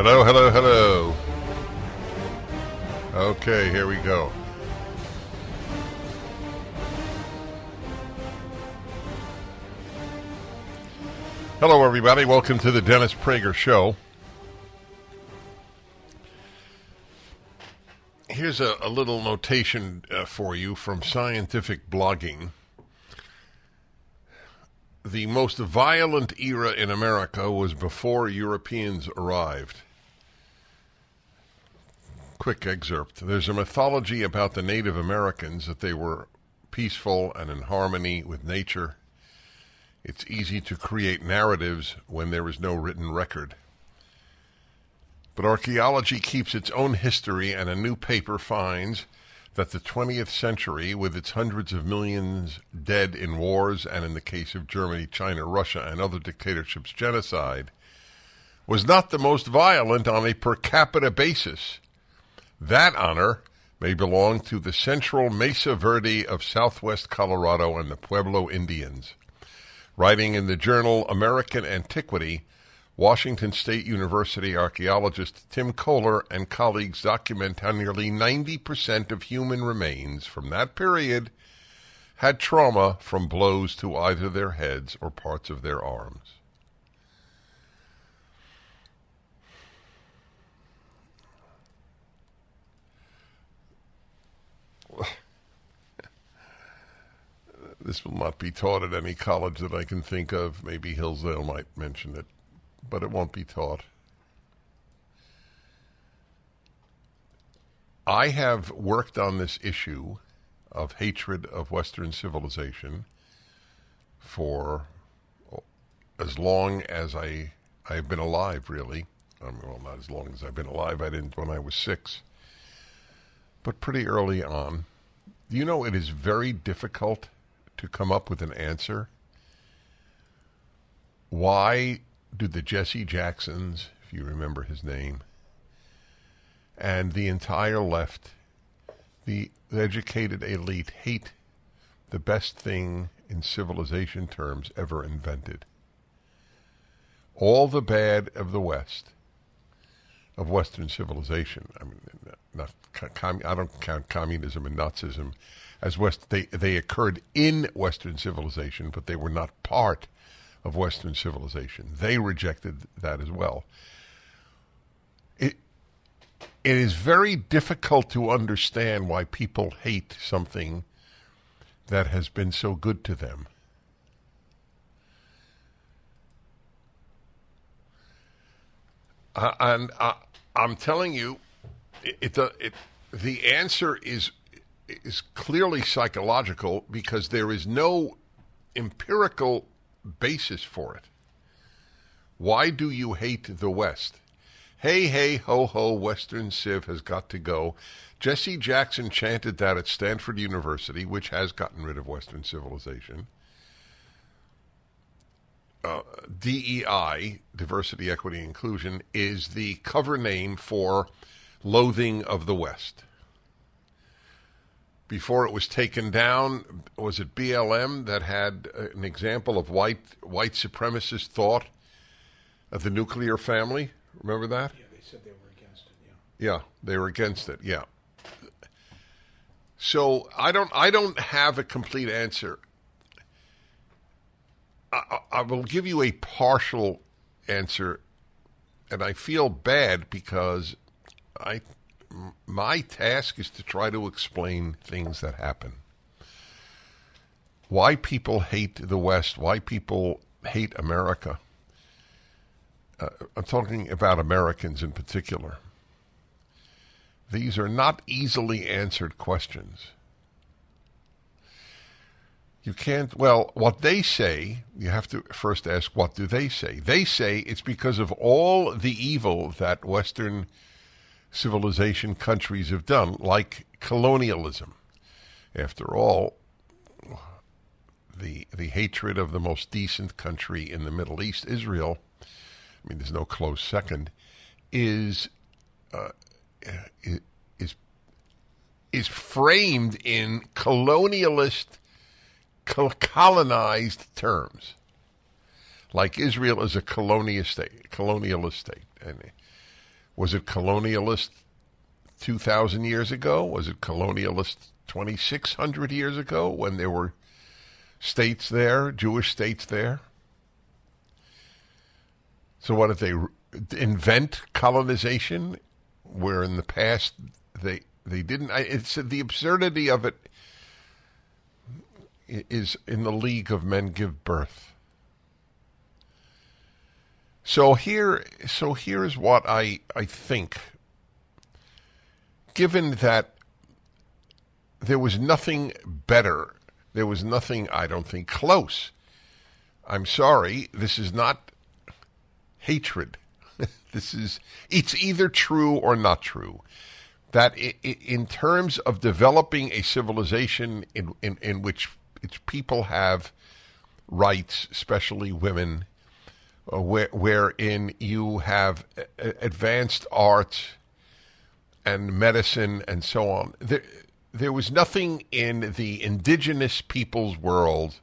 Hello, hello, hello. Okay, here we go. Hello, everybody. Welcome to the Dennis Prager Show. Here's a, a little notation uh, for you from scientific blogging. The most violent era in America was before Europeans arrived. Quick excerpt. There's a mythology about the Native Americans that they were peaceful and in harmony with nature. It's easy to create narratives when there is no written record. But archaeology keeps its own history, and a new paper finds that the 20th century, with its hundreds of millions dead in wars and, in the case of Germany, China, Russia, and other dictatorships, genocide, was not the most violent on a per capita basis. That honor may belong to the central Mesa Verde of southwest Colorado and the Pueblo Indians. Writing in the journal American Antiquity, Washington State University archaeologist Tim Kohler and colleagues document how nearly 90% of human remains from that period had trauma from blows to either their heads or parts of their arms. This will not be taught at any college that I can think of. Maybe Hillsdale might mention it, but it won't be taught. I have worked on this issue of hatred of Western civilization for as long as I I've been alive, really. I mean, well, not as long as I've been alive. I didn't when I was six, but pretty early on. You know, it is very difficult to come up with an answer. Why do the Jesse Jacksons, if you remember his name, and the entire left, the educated elite, hate the best thing in civilization terms ever invented? All the bad of the West, of Western civilization. I mean, not, I don't count communism and Nazism as West. They they occurred in Western civilization, but they were not part of Western civilization. They rejected that as well. It it is very difficult to understand why people hate something that has been so good to them. Uh, and uh, I'm telling you, it, it, it, the answer is is clearly psychological because there is no empirical basis for it. Why do you hate the West? Hey, hey, ho, ho, Western Civ has got to go. Jesse Jackson chanted that at Stanford University, which has gotten rid of Western civilization. Uh, DEI, diversity, equity, inclusion, is the cover name for loathing of the West before it was taken down. Was it BLM that had an example of white white supremacist thought of the nuclear family? Remember that? Yeah, they said they were against it. Yeah. Yeah, they were against it. Yeah. So I don't I don't have a complete answer. I, I will give you a partial answer, and I feel bad because I my task is to try to explain things that happen. Why people hate the West, why people hate America. Uh, I'm talking about Americans in particular. These are not easily answered questions. You can't, well, what they say, you have to first ask, what do they say? They say it's because of all the evil that Western civilization countries have done, like colonialism. After all, the the hatred of the most decent country in the Middle East, Israel, I mean, there's no close second, is uh, is is framed in colonialist, colonized terms, like Israel is a colonialist state, colonialist state, and was it colonialist 2,000 years ago? Was it colonialist 2,600 years ago when there were states there, Jewish states there? So, what did they invent colonization? Where in the past they they didn't. I, It's the absurdity of it is in the league of men give birth. So here, so here's what I I think. Given that there was nothing better, there was nothing I don't think close. I'm sorry, this is not hatred. this is it's either true or not true. That in terms of developing a civilization in, in, in which its people have rights, especially women, uh, where, wherein you have advanced arts and medicine and so on. There, there was nothing in the indigenous people's world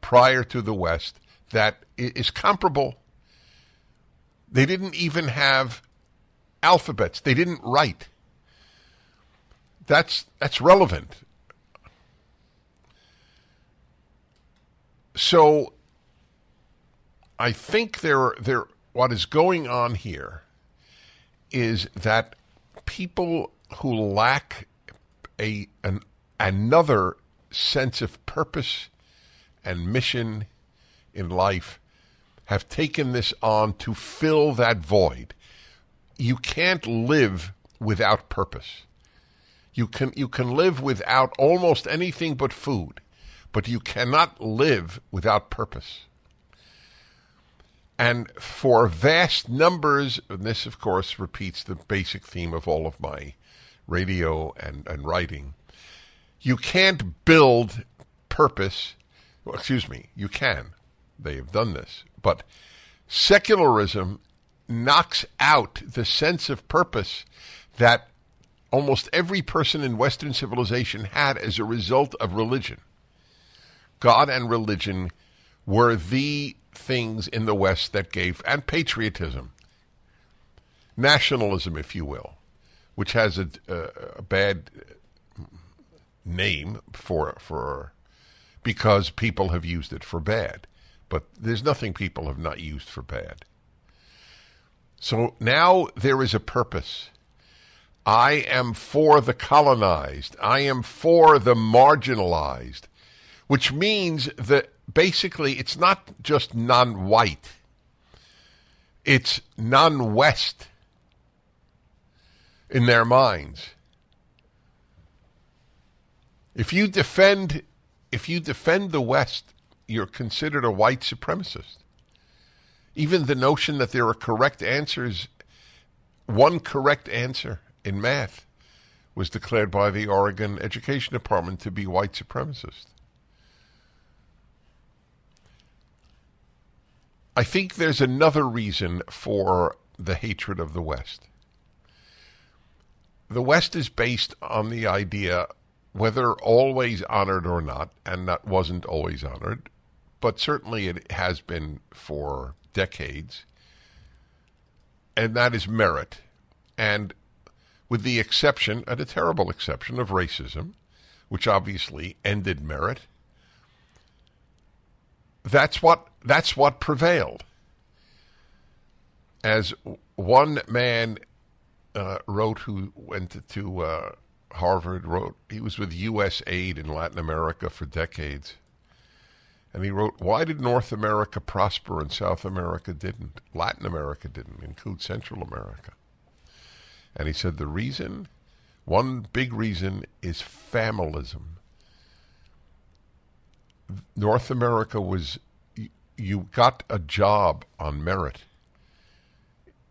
prior to the West that is comparable. They didn't even have alphabets. They didn't write. That's that's relevant. So I think there, there, what is going on here is that people who lack a an, another sense of purpose and mission in life have taken this on to fill that void. You can't live without purpose. You can you can live without almost anything but food, but you cannot live without purpose. And for vast numbers, and this, of course, repeats the basic theme of all of my radio and, and writing, you can't build purpose. Well, excuse me, you can. They have done this. But secularism knocks out the sense of purpose that almost every person in Western civilization had as a result of religion. God and religion were the things in the West that gave, and patriotism, nationalism, if you will, which has a, a, a bad name for for because people have used it for bad, but there's nothing people have not used for bad. So now there is a purpose. I am for the colonized. I am for the marginalized, which means that basically it's not just non white, it's non West in their minds. If you defend if you defend the West, you're considered a white supremacist. Even the notion that there are correct answers, one correct answer in math was declared by the Oregon Education Department to be white supremacist. I think there's another reason for the hatred of the West. The West is based on the idea, whether always honored or not, and that wasn't always honored, but certainly it has been for decades, and that is merit. And with the exception, and a terrible exception, of racism, which obviously ended merit, that's what that's what prevailed. As one man uh, wrote, who went to uh, Harvard, wrote he was with U.S. aid in Latin America for decades. And he wrote, Why did North America prosper and South America didn't? Latin America didn't, include Central America. And he said, The reason, one big reason, is familism. North America was, you got a job on merit.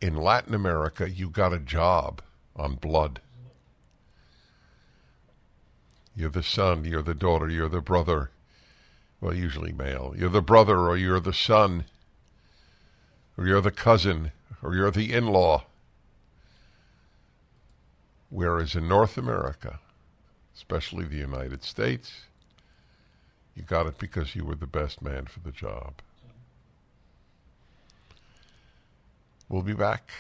In Latin America, you got a job on blood. You're the son, you're the daughter, you're the brother well, usually male. You're the brother, or you're the son, or you're the cousin, or you're the in law. Whereas in North America, especially the United States, you got it because you were the best man for the job. We'll be back.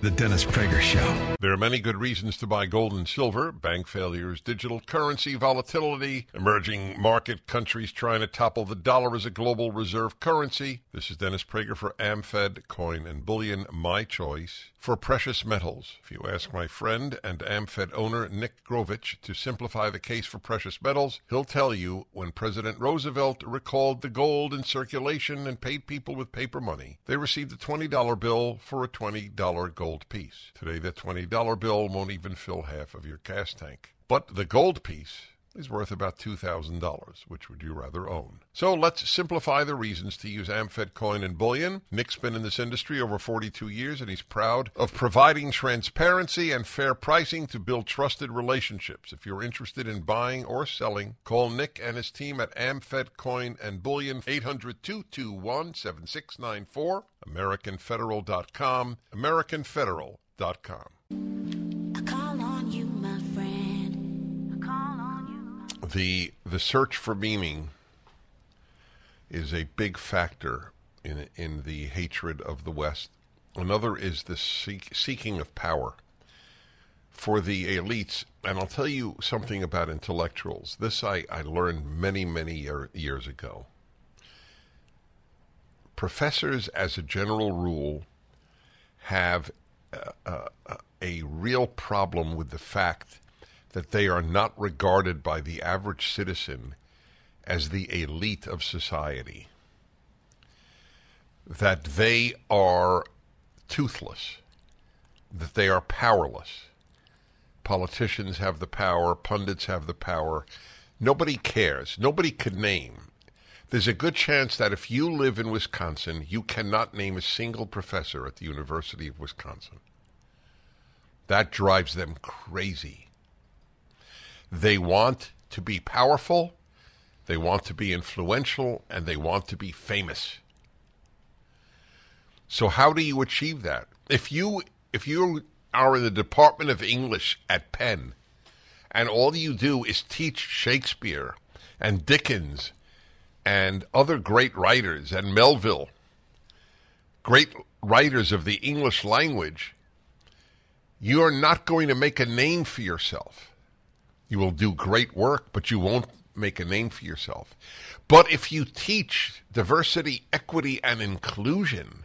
The Dennis Prager Show. There are many good reasons to buy gold and silver bank failures, digital currency volatility, emerging market countries trying to topple the dollar as a global reserve currency. This is Dennis Prager for AmFed Coin and Bullion, my choice for precious metals. If you ask my friend and AmFed owner Nick Grovich to simplify the case for precious metals, he'll tell you when President Roosevelt recalled the gold in circulation and paid people with paper money, they received a $20 bill for a $20 gold piece. Today, that $20 bill won't even fill half of your gas tank. But the gold piece is worth about $2,000. Which would you rather own? So let's simplify the reasons to use AmFed coin and bullion. Nick's been in this industry over 42 years and he's proud of providing transparency and fair pricing to build trusted relationships. If you're interested in buying or selling, call Nick and his team at AmFed Coin and Bullion 800-221-7694, americanfederal.com, americanfederal.com. the the search for meaning is a big factor in in the hatred of the West. Another is the seek, seeking of power for the elites. And I'll tell you something about intellectuals. This I, I learned many, many year, years ago. Professors, as a general rule, have uh, uh, a real problem with the fact that they are not regarded by the average citizen as the elite of society, that they are toothless, that they are powerless. Politicians have the power, pundits have the power. Nobody cares. Nobody could name. There's a good chance that if you live in Wisconsin, you cannot name a single professor at the University of Wisconsin. That drives them crazy. They want to be powerful, they want to be influential, and they want to be famous. So how do you achieve that? If you if you are in the Department of English at Penn and all you do is teach Shakespeare and Dickens and other great writers and Melville, great writers of the English language, you are not going to make a name for yourself. You will do great work, but you won't make a name for yourself. But if you teach diversity, equity, and inclusion,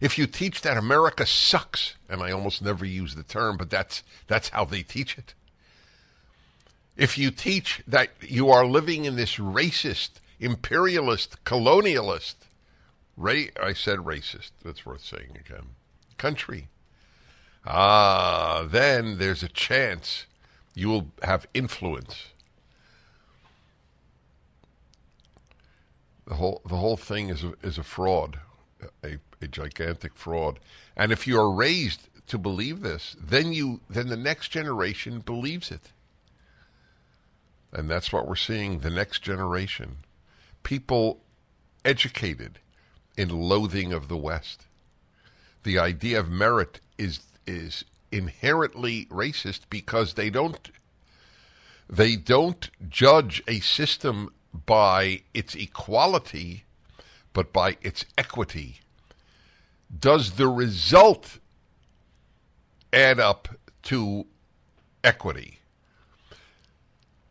if you teach that America sucks, and I almost never use the term, but that's that's how they teach it. If you teach that you are living in this racist, imperialist, colonialist, ra- I said racist, that's worth saying again, country, ah, then there's a chance you will have influence. The whole the whole thing is a, is a fraud, a, a gigantic fraud. And if you are raised to believe this, then you then the next generation believes it. And that's what we're seeing the next generation. People educated in loathing of the West. The idea of merit is is inherently racist because they don't they don't judge a system by its equality but by its equity. Does the result add up to equity?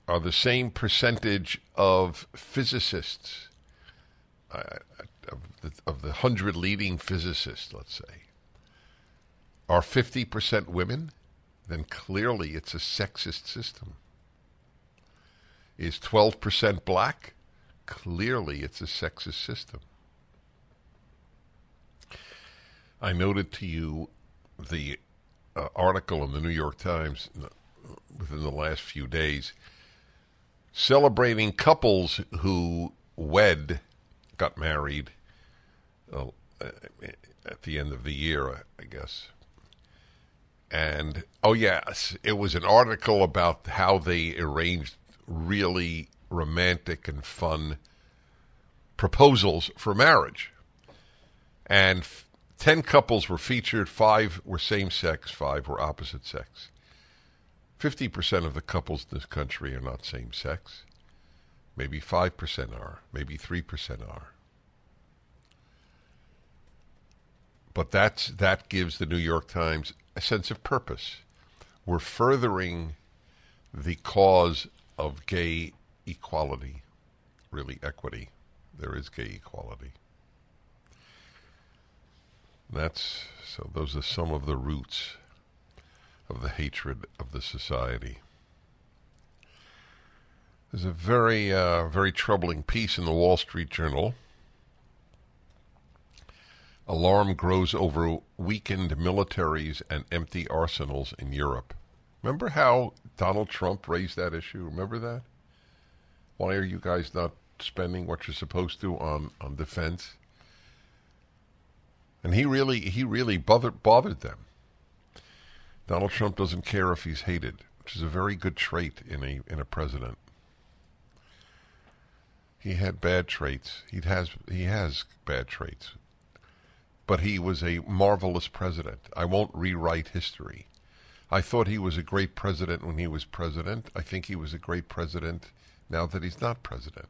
Are the same percentage of physicists uh, of the hundred leading physicists, let's say, are 50% women, then clearly it's a sexist system. Is 12% black? Clearly it's a sexist system. I noted to you the uh, article in the New York Times within the last few days celebrating couples who wed, got married uh, at the end of the year, I guess. And oh yes, it was an article about how they arranged really romantic and fun proposals for marriage. And f- 10 couples were featured, 5 were same sex, 5 were opposite sex. 50% of the couples in this country are not same sex. Maybe 5% are, maybe 3% are. But that's that gives the New York Times a sense of purpose. We're furthering the cause of gay equality, really equity. There is gay equality. That's so those are some of the roots of the hatred of the society. There's a very, uh, very troubling piece in the Wall Street Journal. Alarm grows over weakened militaries and empty arsenals in Europe. Remember how Donald Trump raised that issue? Remember that? Why are you guys not spending what you're supposed to on, on defense? And he really he really bothered bothered them. Donald Trump doesn't care if he's hated, which is a very good trait in a in a president. He had bad traits. He has he has bad traits. But he was a marvelous president. I won't rewrite history. I thought he was a great president when he was president. I think he was a great president now that he's not president.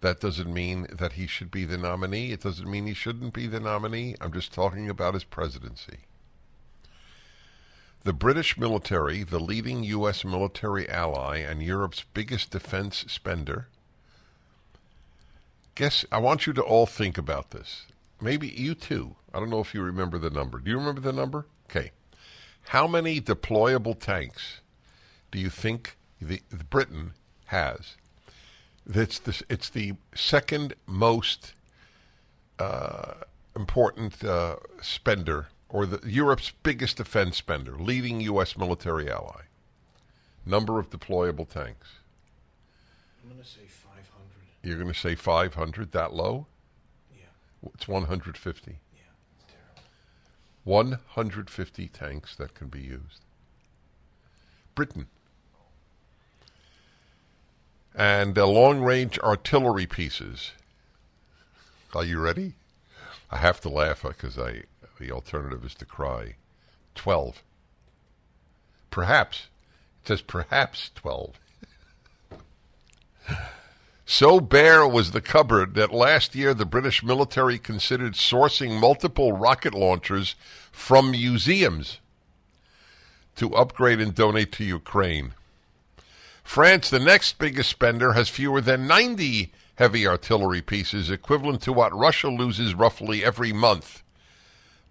That doesn't mean that he should be the nominee. It doesn't mean he shouldn't be the nominee. I'm just talking about his presidency. The British military, the leading U.S. military ally and Europe's biggest defense spender, guess I want you to all think about this. Maybe you too. I don't know if you remember the number. Do you remember the number? Okay. How many deployable tanks do you think the, the Britain has? It's the, it's the second most uh, important uh, spender, or the Europe's biggest defense spender, leading U.S. military ally. Number of deployable tanks. I'm going to say 500. You're going to say 500, that low? It's 150. Yeah. It's terrible. 150 tanks that can be used. Britain. And uh, long range artillery pieces. Are you ready? I have to laugh because I the alternative is to cry. 12. Perhaps. It says perhaps 12. So bare was the cupboard that last year the British military considered sourcing multiple rocket launchers from museums to upgrade and donate to Ukraine. France, the next biggest spender, has fewer than 90 heavy artillery pieces, equivalent to what Russia loses roughly every month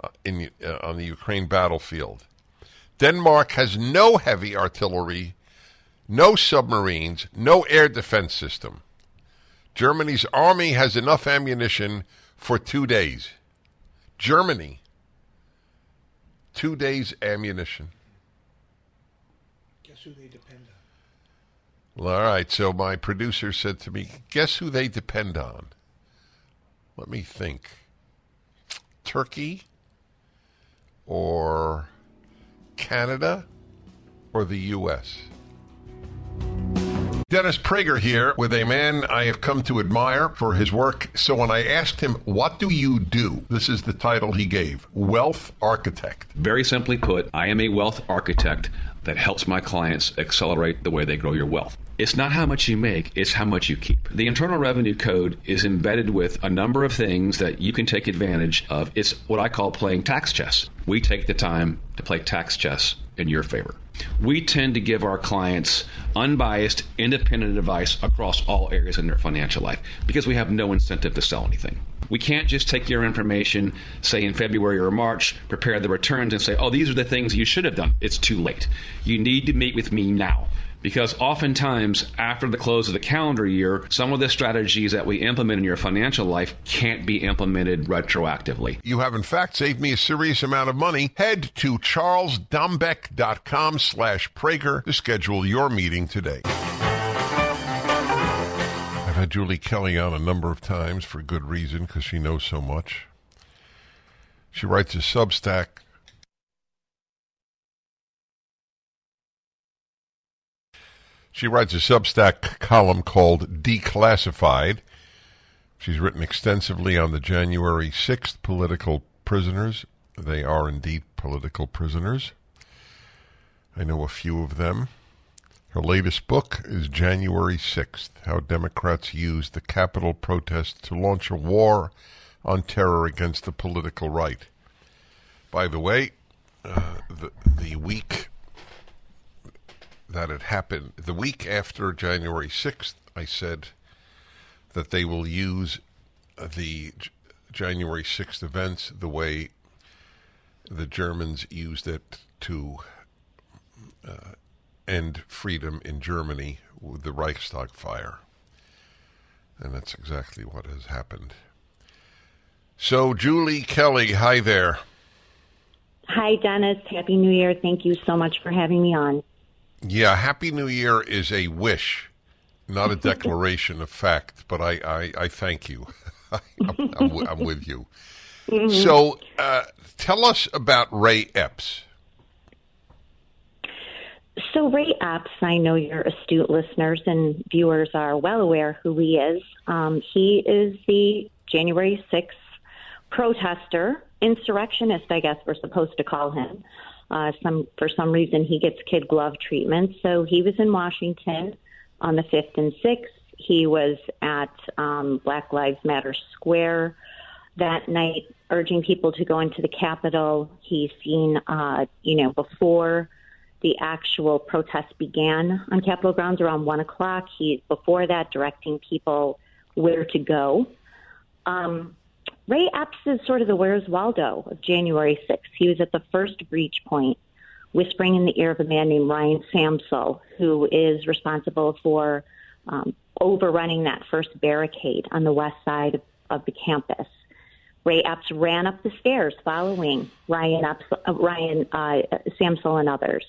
uh, in, uh, on the Ukraine battlefield. Denmark has no heavy artillery, no submarines, no air defense system. Germany's army has enough ammunition for two days. Germany, two days ammunition. Guess who they depend on? Well, all right. So my producer said to me, "Guess who they depend on?" Let me think. Turkey, or Canada, or the U.S. Dennis Prager here with a man I have come to admire for his work. So when I asked him, What do you do? This is the title he gave Wealth Architect. Very simply put, I am a wealth architect that helps my clients accelerate the way they grow your wealth. It's not how much you make, it's how much you keep. The Internal Revenue Code is embedded with a number of things that you can take advantage of. It's what I call playing tax chess. We take the time to play tax chess in your favor. We tend to give our clients unbiased, independent advice across all areas in their financial life because we have no incentive to sell anything. We can't just take your information, say in February or March, prepare the returns, and say, oh, these are the things you should have done. It's too late. You need to meet with me now because oftentimes after the close of the calendar year, some of the strategies that we implement in your financial life can't be implemented retroactively. You have in fact saved me a serious amount of money. Head to charlesdombeck.com slash Prager to schedule your meeting today. I've had Julie Kelly on a number of times for good reason because she knows so much. She writes a Substack She writes a Substack column called Declassified. She's written extensively on the January 6th political prisoners. They are indeed political prisoners. I know a few of them. Her latest book is January 6th How Democrats Used the Capitol Protest to Launch a War on Terror Against the Political Right. By the way, uh, the, the week that it happened, the week after January 6th, I said that they will use the January 6th events the way the Germans used it to uh, end freedom in Germany with the Reichstag fire. And that's exactly what has happened. So, Julie Kelly, hi there. Hi, Dennis. Happy New Year. Thank you so much for having me on. Yeah, Happy New Year is a wish, not a declaration of fact, but I, I, I thank you. I'm, I'm, I'm, with you. Mm-hmm. So, uh, tell us about Ray Epps. So, Ray Epps, I know your astute listeners and viewers are well aware who he is. Um, he is the January 6th protester, insurrectionist, I guess we're supposed to call him. Uh, some for some reason he gets kid glove treatment. So he was in Washington on the fifth and sixth. He was at um, Black Lives Matter Square that night, urging people to go into the Capitol. He's seen, uh, you know, before the actual protest began on Capitol grounds around one o'clock. He's before that directing people where to go. Um, Ray Epps is sort of the Where's Waldo of January 6th. He was at the first breach point, whispering in the ear of a man named Ryan Samsel, who is responsible for um, overrunning that first barricade on the west side of, of the campus. Ray Epps ran up the stairs following Ryan, Epps, uh, Ryan uh, Samsel and others.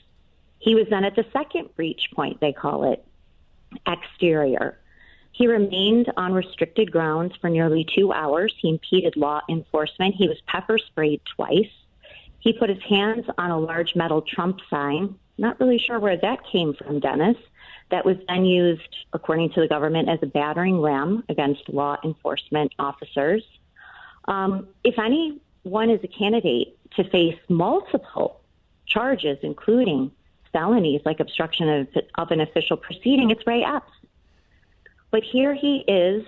He was then at the second breach point, they call it, exterior. He remained on restricted grounds for nearly two hours. He impeded law enforcement. He was pepper sprayed twice. He put his hands on a large metal Trump sign. Not really sure where that came from, Dennis. That was then used, according to the government, as a battering ram against law enforcement officers. Um, if anyone is a candidate to face multiple charges, including felonies like obstruction of, of an official proceeding, it's Ray Epps. But here he is.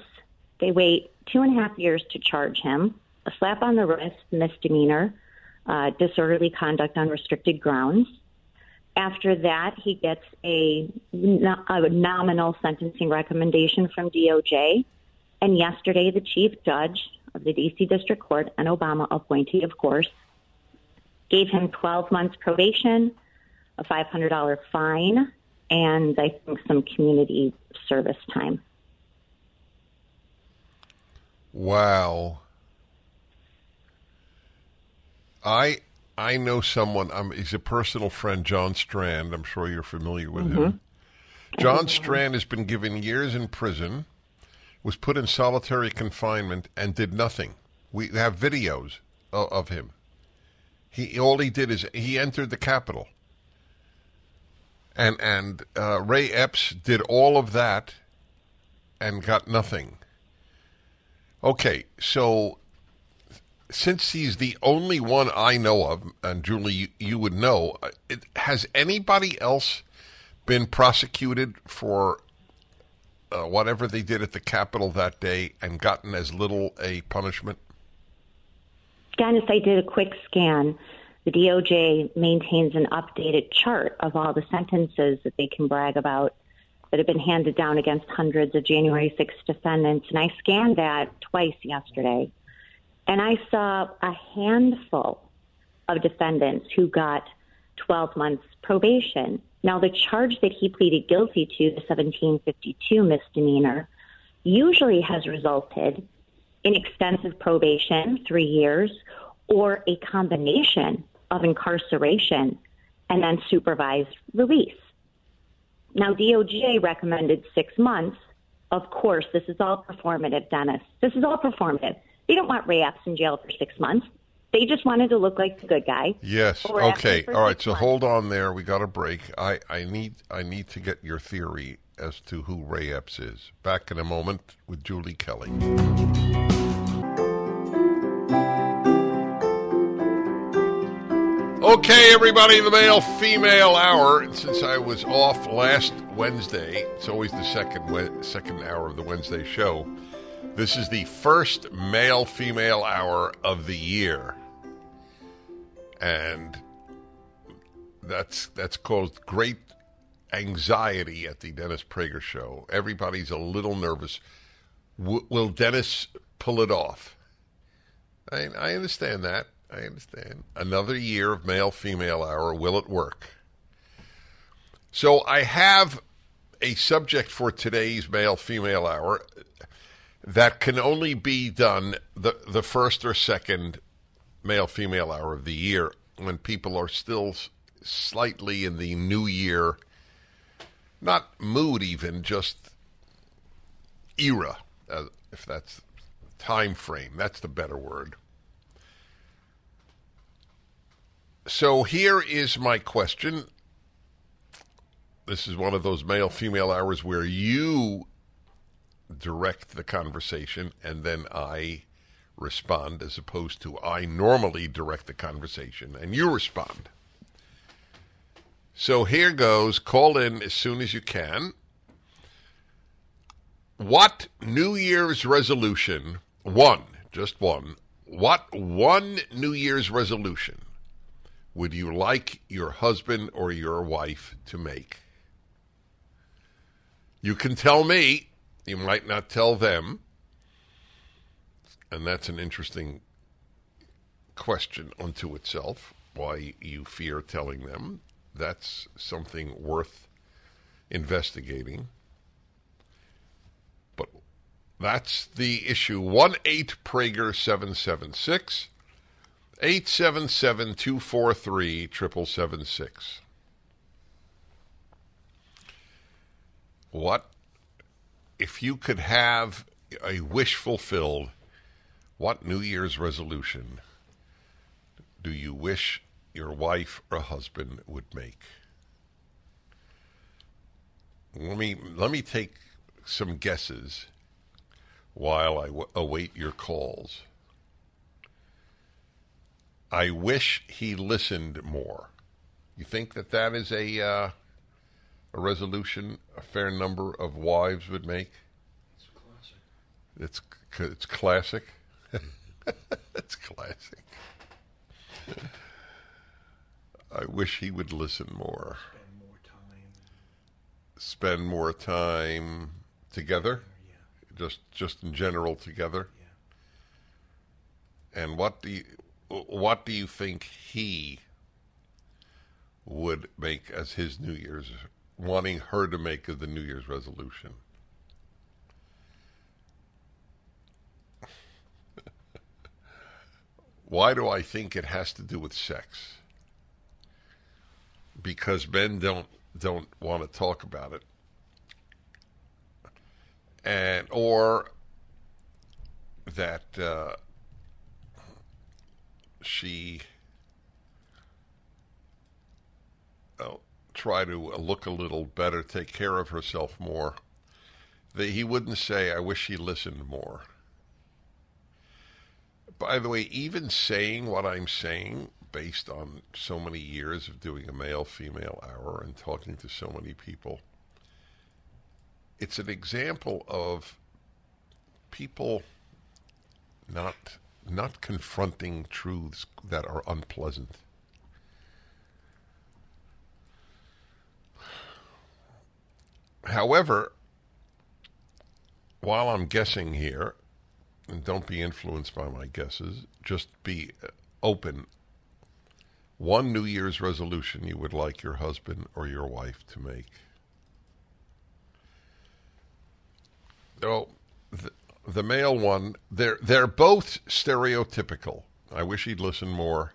They wait two and a half years to charge him. A slap on the wrist, misdemeanor, uh, disorderly conduct on restricted grounds. After that, he gets a, a nominal sentencing recommendation from DOJ. And yesterday, the chief judge of the D.C. District Court, an Obama appointee, of course, gave him 12 months probation, a $500 fine, and I think some community service time. Wow. I I know someone. Um, he's a personal friend, John Strand. I'm sure you're familiar with mm-hmm. him. John Strand has been given years in prison, was put in solitary confinement, and did nothing. We have videos of, of him. He all he did is he entered the Capitol, and and uh, Ray Epps did all of that, and got nothing. Okay, so since he's the only one I know of, and Julie, you, you would know, uh, it, has anybody else been prosecuted for uh, whatever they did at the Capitol that day and gotten as little a punishment? Dennis, I did a quick scan. The DOJ maintains an updated chart of all the sentences that they can brag about that have been handed down against hundreds of January 6th defendants. And I scanned that twice yesterday. And I saw a handful of defendants who got 12 months probation. Now, the charge that he pleaded guilty to, the 1752 misdemeanor, usually has resulted in extensive probation, three years, or a combination of incarceration and then supervised release. Now, DOJ recommended six months. Of course, this is all performative, Dennis. This is all performative. They don't want Ray Epps in jail for six months. They just wanted to look like the good guy. Yes. Okay. All right. So months. hold on there. We got a break. I, I need I need to get your theory as to who Ray Epps is. Back in a moment with Julie Kelly. Okay, everybody, the male female hour. Since I was off last Wednesday, it's always the second second hour of the Wednesday show. This is the first male female hour of the year. And that's that's caused great anxiety at the Dennis Prager show. Everybody's a little nervous. W- will Dennis pull it off? I, I understand that. I understand. Another year of male female hour. Will it work? So I have a subject for today's male female hour that can only be done the the first or second male female hour of the year when people are still slightly in the new year not mood even just era uh, if that's time frame that's the better word so here is my question this is one of those male female hours where you direct the conversation and then I respond as opposed to I normally direct the conversation and you respond. So here goes. Call in as soon as you can. What New Year's resolution, one, just one, what one New Year's resolution would you like your husband or your wife to make? You can tell me. You might not tell them. And that's an interesting question unto itself. Why you fear telling them. That's something worth investigating. But that's the issue. 1 8 Prager 776 877 243 7776. What if you could have a wish fulfilled? What New Year's resolution do you wish your wife or husband would make? Let me let me take some guesses while I w- await your calls. I wish he listened more. You think that that is a uh, a resolution a fair number of wives would make? It's classic. It's it's classic. it's classic. I wish he would listen more. Spend more time. Spend more time together, Yeah. just just in general together. Yeah. And what do you what do you think he would make as his New Year's wanting her to make as the New Year's resolution? Why do I think it has to do with sex? Because men don't don't want to talk about it. And or that uh, she oh, try to uh, look a little better, take care of herself more. That he wouldn't say, "I wish he listened more." By the way, even saying what I'm saying, based on so many years of doing a male-female hour and talking to so many people, it's an example of people not not confronting truths that are unpleasant. However, while I'm guessing here, and don't be influenced by my guesses. Just be open. One New Year's resolution you would like your husband or your wife to make. Oh, the male one, they're they're both stereotypical. I wish he'd listen more,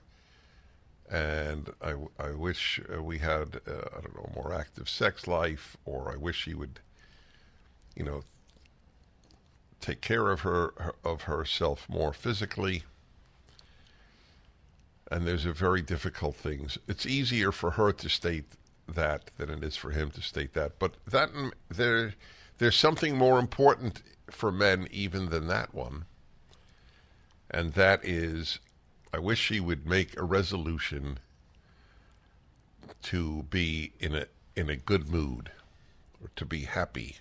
and I, I wish uh, we had uh, I don't know more active sex life, or I wish he would, you know, take care of her, her of herself more physically. And there's a very difficult things. It's easier for her to state that than it is for him to state that. But that there there's something more important for men even than that one. And that is, I wish she would make a resolution to be in a in a good mood or to be happy.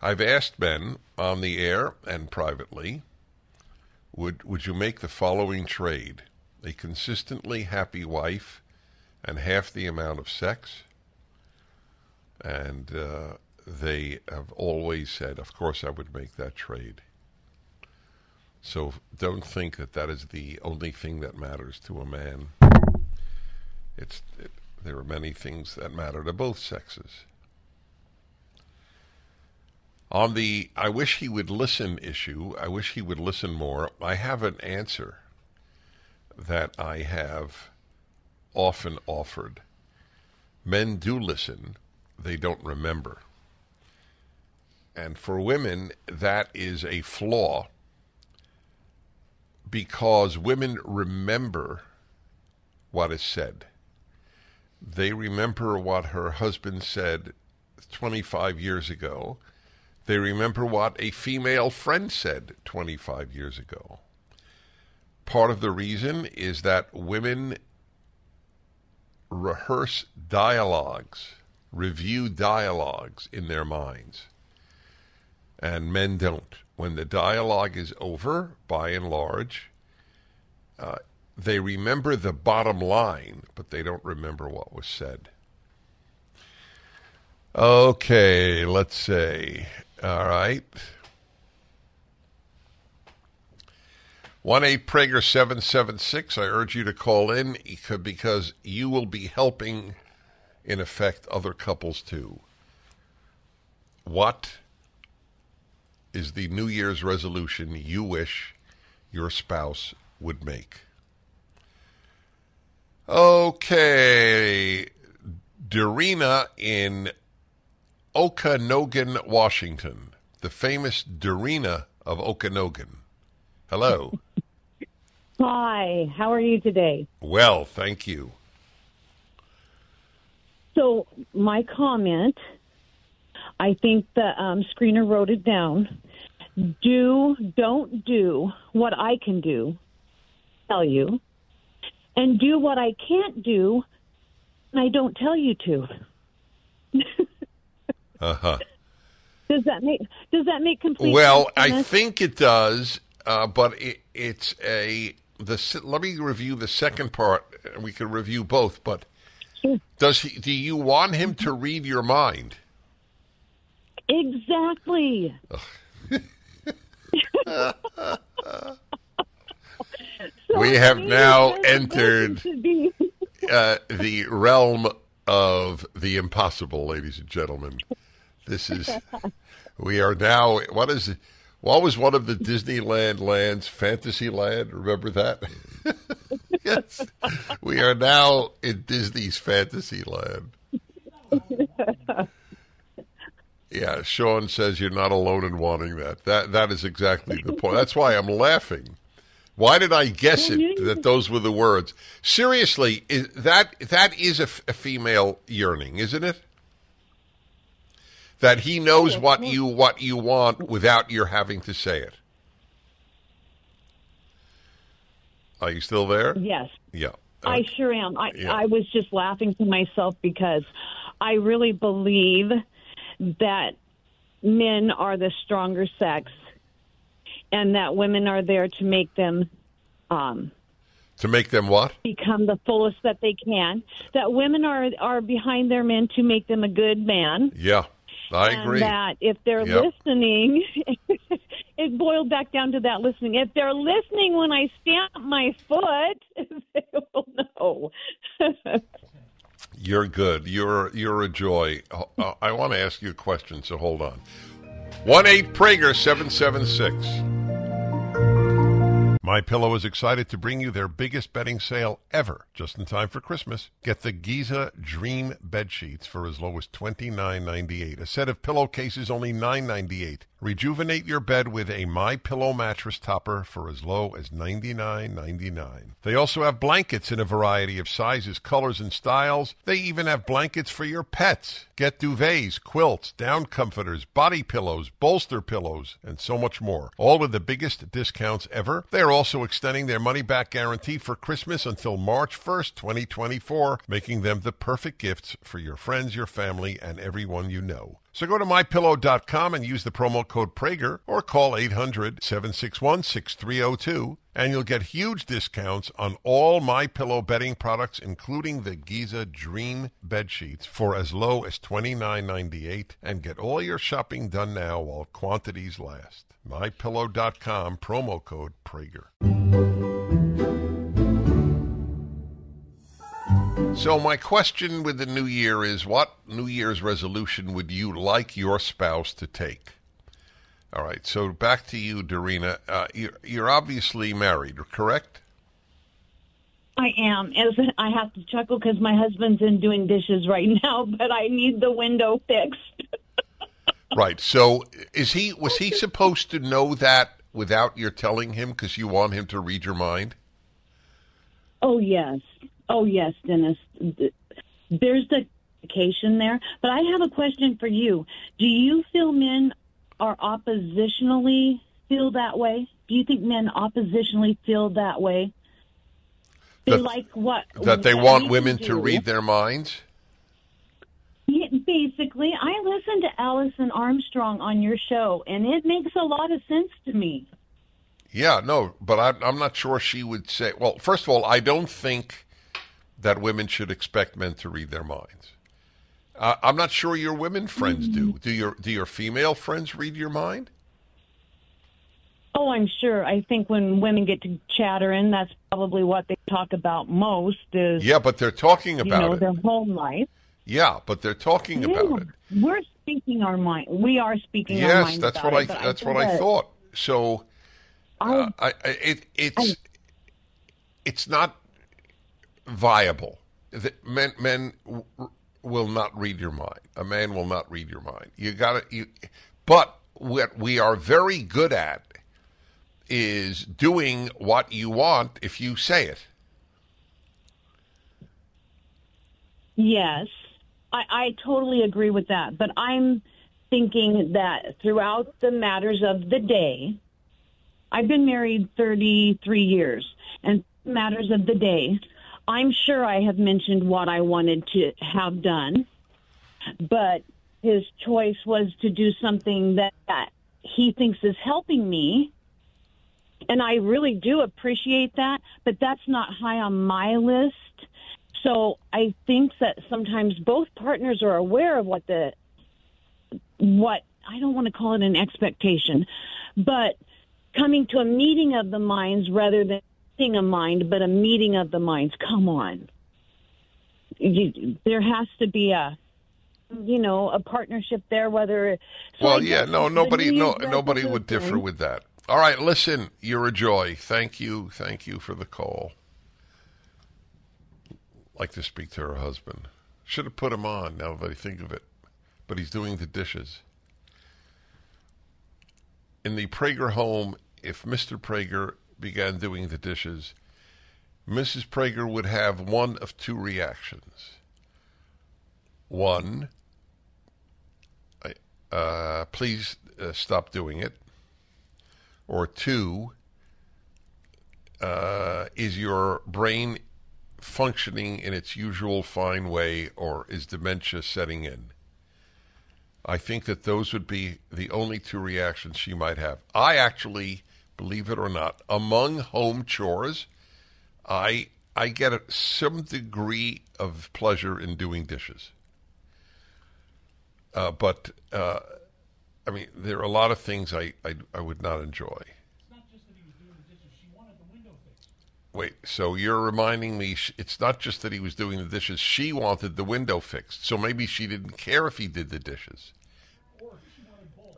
I've asked men on the air and privately, would would you make the following trade? A consistently happy wife and half the amount of sex? And uh, they have always said, of course, I would make that trade. So don't think that that is the only thing that matters to a man. It's it, there are many things that matter to both sexes. On the I wish he would listen issue, I wish he would listen more. I have an answer that I have often offered. Men do listen, they don't remember. And for women, that is a flaw because women remember what is said. They remember what her husband said 25 years ago. They remember what a female friend said 25 years ago. Part of the reason is that women rehearse dialogues, review dialogues in their minds, and men don't. When the dialogue is over, by and large, uh, they remember the bottom line, but they don't remember what was said. Okay, let's say. All right. 1 8 Prager 776. I urge you to call in because you will be helping, in effect, other couples too. What is the New Year's resolution you wish your spouse would make? Okay. Dorina in Okanogan, Washington. The famous Dorina of Okanogan. Hello. Hi, how are you today? Well, thank you. So, my comment I think the um, screener wrote it down. Do, don't do what I can do, tell you, and do what I can't do, and I don't tell you to. uh huh. Does that make Does that make complete? Well? I think it does, uh, but it, it's a the. Let me review the second part. And we can review both, but does he? Do you want him to read your mind? Exactly. we have now entered uh, the realm of the impossible, ladies and gentlemen. This is we are now. What is what was one of the Disneyland lands? Fantasyland. Remember that? yes, we are now in Disney's Fantasyland. Yeah, Sean says you're not alone in wanting that. That that is exactly the point. That's why I'm laughing. Why did I guess it that those were the words? Seriously, is that that is a, a female yearning, isn't it? That he knows what you what you want without your having to say it. Are you still there? Yes. Yeah. I sure am. I Yeah. I was just laughing to myself because I really believe that men are the stronger sex and that women are there to make them um, To make them what? become the fullest that they can. That women are are behind their men to make them a good man. Yeah, I and agree. that if they're Yep. listening, it boiled back down to that listening. If they're listening when I stamp my foot, they will know. You're good. You're you're a joy. Uh, I want to ask you a question, so hold on. One eight Prager seven seven six. My Pillow is excited to bring you their biggest bedding sale ever, just in time for Christmas. Get the Giza Dream bed sheets for as low as twenty nine ninety eight. A set of pillowcases only nine ninety eight. Rejuvenate your bed with a My Pillow mattress topper for as low as ninety nine ninety nine. They also have blankets in a variety of sizes, colors, and styles. They even have blankets for your pets. Get duvets, quilts, down comforters, body pillows, bolster pillows, and so much more. All with the biggest discounts ever. They are also extending their money back guarantee for Christmas until March 1st, 2024, making them the perfect gifts for your friends, your family, and everyone you know. So go to mypillow.com and use the promo code Prager or call 800 761 6302 and you'll get huge discounts on all My Pillow bedding products including the Giza Dream bed sheets for as low as $29.98 and get all your shopping done now while quantities last. mypillow.com promo code Prager. So my question with the new year is what New Year's resolution would you like your spouse to take? All right, so back to you, Dorina. Uh, you're, you're obviously married, correct? I am. As I have to chuckle because my husband's in doing dishes right now, but I need the window fixed. Right. So is he was he supposed to know that without your telling him because you want him to read your mind? Oh yes. Oh yes, Dennis. There's the communication there, but I have a question for you. Do you feel men are oppositionally feel that way? Do you think men oppositionally feel that way? They That- like what That they want women to read their minds? Basically, I listen to Alison Armstrong on your show, and it makes a lot of sense to me. Yeah, no, but I, I'm not sure she would say. Well, first of all, I don't think that women should expect men to read their minds. Uh, I'm not sure your women friends do. Do your do your female friends read your mind? Oh, I'm sure. I think when women get to chattering, that's probably what they talk about most. Is Yeah, but they're talking you about know it. their home life. Yeah, but they're talking about it. We're speaking our mind. We are speaking our Yes, mind. that's what I it, that's think what I thought. So uh, I, I it it's it's not viable. The, men men w- will not read your mind. A man will not read your mind. You got to you but what we are very good at is doing what you want if you say it. Yes, I, I totally agree with that. But I'm thinking that throughout the matters of the day, I've been married 33 years, and matters of the day, I'm sure I have mentioned what I wanted to have done, but his choice was to do something that, that he thinks is helping me. And I really do appreciate that, but that's not high on my list. So I think that sometimes both partners are aware of what the what I don't want to call it an expectation, but coming to a meeting of the minds rather than meeting a mind, but a meeting of the minds. Come on, you, there has to be a you know a partnership there. Whether so well, yeah, no, nobody, no, nobody would differ with that. All right, listen, you're a joy. Thank you, thank you for the call. Like to speak to her husband. Should have put him on. Now that I think of it, but he's doing the dishes. In the Prager home, if Mr. Prager began doing the dishes, Mrs. Prager would have one of two reactions. One, uh, please uh, stop doing it. Or two, uh, is your brain functioning in its usual fine way or is dementia setting in? I think that those would be the only two reactions she might have. I actually, believe it or not, among home chores, I I get some degree of pleasure in doing dishes. Uh, but uh, I mean, there are a lot of things I, I, I would not enjoy. Wait, so you're reminding me sh- it's not just that he was doing the dishes, she wanted the window fixed. So maybe she didn't care if he did the dishes.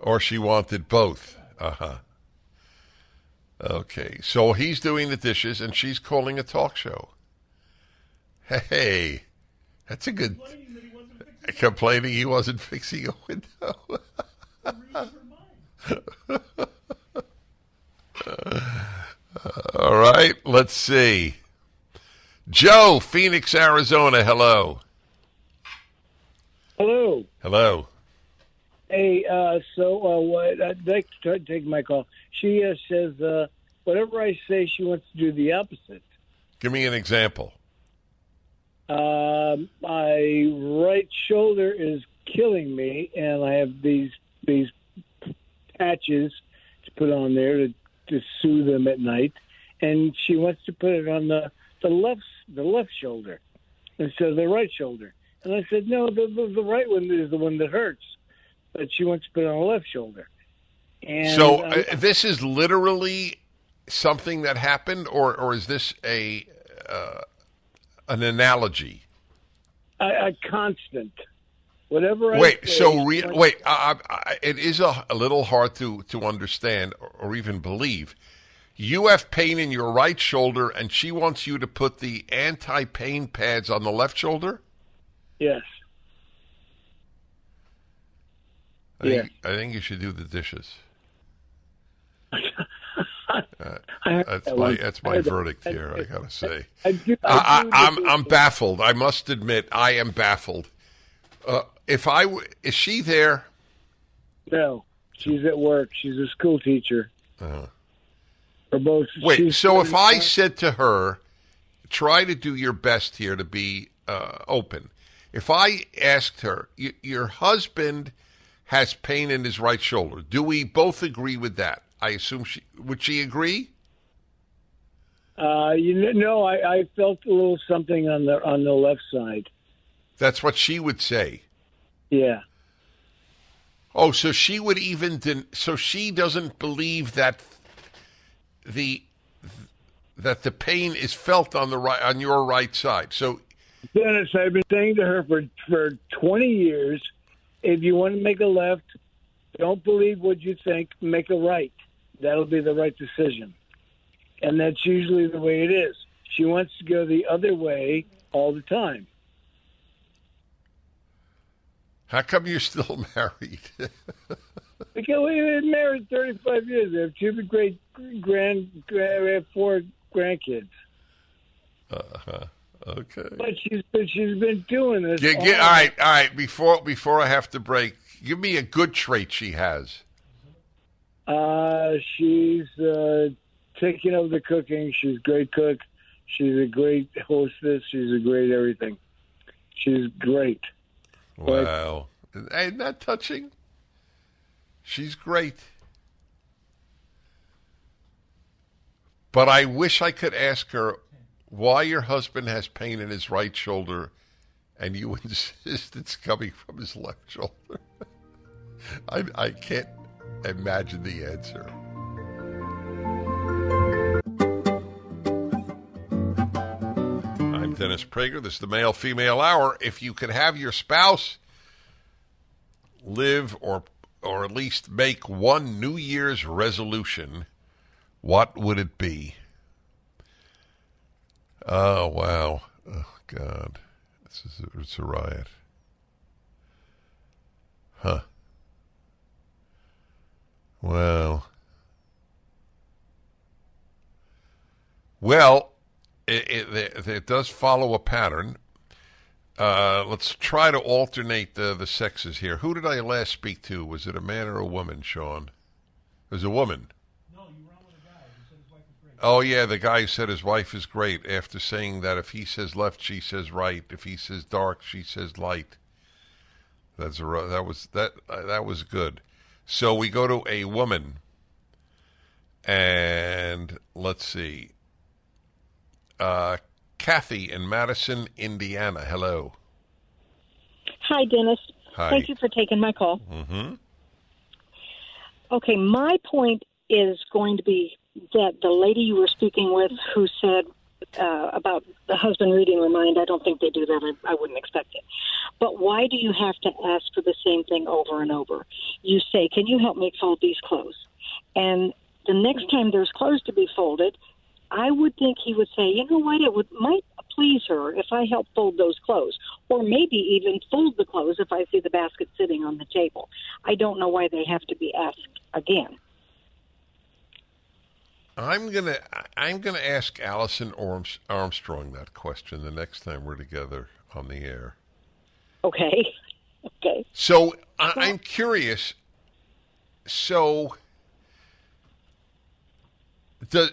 Or she wanted both. Uh huh. Okay, so he's doing the dishes and she's calling a talk show. Hey, that's a good. Complaining he wasn't fixing a window. All right, let's see. Joe, Phoenix, Arizona. Hello. Hello. Hello. Hey, uh, so uh, what? I'd like to try to take my call. She uh, says uh, whatever I say, she wants to do the opposite. Give me an example. Um, my right shoulder is killing me, and I have these these patches to put on there to, to soothe them at night. And she wants to put it on the the left the left shoulder instead of the right shoulder. And I said, no, the the, the right one is the one that hurts, but she wants to put it on the left shoulder. And so um, uh, this is literally something that happened, or or is this a uh, an analogy? a, a constant. Whatever. I Wait, say, so re- wait, I, I, I- it is a, a little hard to to understand or, or even believe. You have pain in your right shoulder, and she wants you to put the anti-pain pads on the left shoulder. Yes. I think, Yes. I think you should do the dishes. Heard That's my that's my verdict here. I gotta say, I do- I I, do I, I'm I'm baffled. I must admit, I am baffled. Uh, if I w- is she there? No, she's at work. She's a school teacher. Uh, Or both. wait, she's so if I said to her, try to do your best here to be uh, open. If I asked her, y- your husband has pain in his right shoulder, do we both agree with that? I assume she would she agree? Uh, you know, I, I felt a little something on the on the left side. That's what she would say. Yeah. Oh, so she would even den- so she doesn't believe that the that the pain is felt on the right on your right side. So Dennis, I've been saying to her for for 20 years, if you want to make a left, don't believe what you think, make a right. That'll be the right decision. And that's usually the way it is. She wants to go the other way all the time. How come you're still married? Because we've been married 35 years. We have two great grand, grand we have four grandkids. uh-huh. Okay. But she's but she's been doing this. Get, all right, all right. Before before I have to break, give me a good trait she has. Uh, she's uh, taking over the cooking. She's a great cook. She's a great hostess. She's a great everything. She's great. Wow, ain't that touching? She's great. But I wish I could ask her why your husband has pain in his right shoulder and you insist it's coming from his left shoulder. I, I can't imagine the answer. Dennis Prager. This is the Male Female Hour. If you could have your spouse live or or at least make one New Year's resolution, what would it be? Oh wow. Oh God. This is a, it's a riot. Huh. Wow. Well, it, it, it does follow a pattern. Uh, let's try to alternate the, the sexes here. Who did I last speak to? Was it a man or a woman, Sean? It was a woman. No, you were on with a guy who said his wife is great. Oh yeah, the guy who said his wife is great after saying that if he says left, she says right. If he says dark, she says light. That's a that was that uh, that was good. So we go to a woman, and let's see. Uh, Kathy in Madison, Indiana. Hello. Hi, Dennis. Hi. Thank you for taking my call. Mm-hmm. Okay, my point is going to be that the lady you were speaking with who said uh, about the husband reading her mind, I don't think they do that. I, I wouldn't expect it. But why do you have to ask for the same thing over and over? You say, Can you help me fold these clothes? And the next time there's clothes to be folded, I would think he would say, You know what? It would might please her if I help fold those clothes, or maybe even fold the clothes if I see the basket sitting on the table. I don't know why they have to be asked again. I'm gonna I'm gonna ask Alison Armstrong that question the next time we're together on the air. Okay. Okay. So I, I'm curious. So, the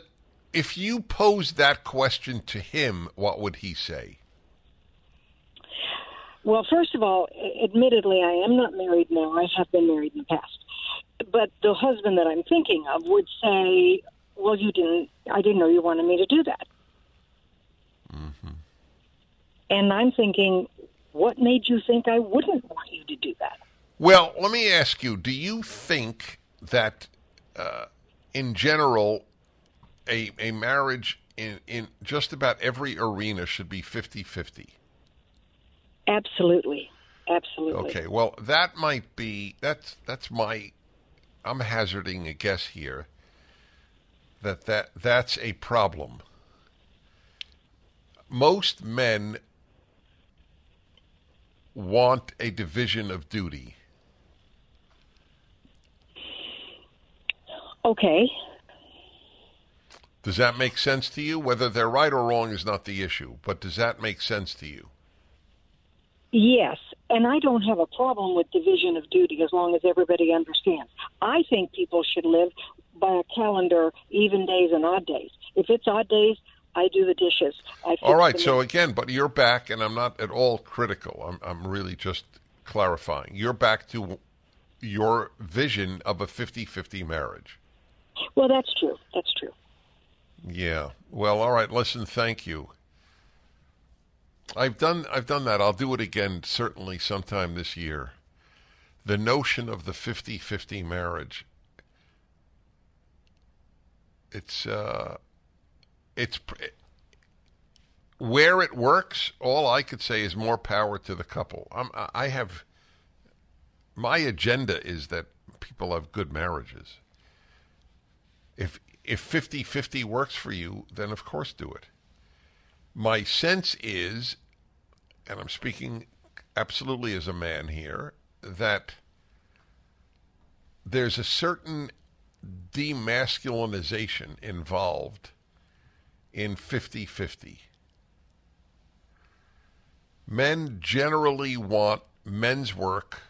if you posed that question to him, what would he say? Well, first of all, admittedly, I am not married now. I have been married in the past. But the husband that I'm thinking of would say, "Well, you didn't. I didn't know you wanted me to do that." And I'm thinking, what made you think I wouldn't want you to do that? Well, let me ask you: Do you think that, uh, in general, a a marriage in in just about every arena should be 50-50? Absolutely, absolutely. Okay, well, that might be that's that's my I'm hazarding a guess here that that that's a problem. Most men want a division of duty. Okay. Does that make sense to you? Whether they're right or wrong is not the issue, but does that make sense to you? Yes, and I don't have a problem with division of duty as long as everybody understands. I think people should live by a calendar, even days and odd days. If it's odd days, I do the dishes. I All right, so again, but you're back, and I'm not at all critical. I'm, I'm really just clarifying. You're back to your vision of a 50 50 marriage. well, that's true. That's true. Yeah. Well, all right. Listen, thank you. I've done I've done that. I'll do it again certainly sometime this year. The notion of the 50-50 marriage it's uh it's pr- where it works, all I could say is more power to the couple. I'm, I have my agenda is that people have good marriages. If if 50-50 works for you, then of course do it. My sense is, and I'm speaking absolutely as a man here, that there's a certain demasculinization involved in 50 50. Men generally want men's work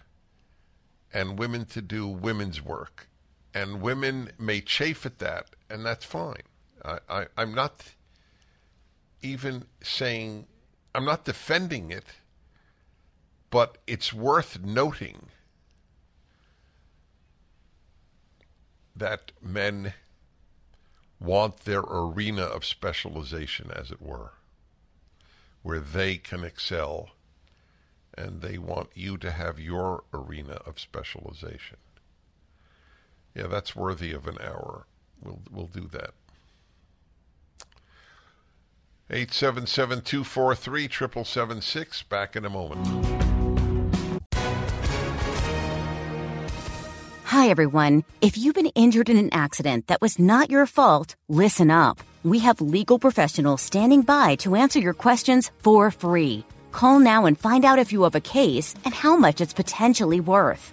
and women to do women's work. And women may chafe at that, and that's fine. I, I, I'm not even saying, I'm not defending it, but it's worth noting that men want their arena of specialization, as it were, where they can excel, and they want you to have your arena of specialization. Yeah, that's worthy of an hour. We'll we'll do that. 877-243-7776. Back in a moment. Hi, everyone. If you've been injured in an accident that was not your fault, listen up. We have legal professionals standing by to answer your questions for free. Call now and find out if you have a case and how much it's potentially worth.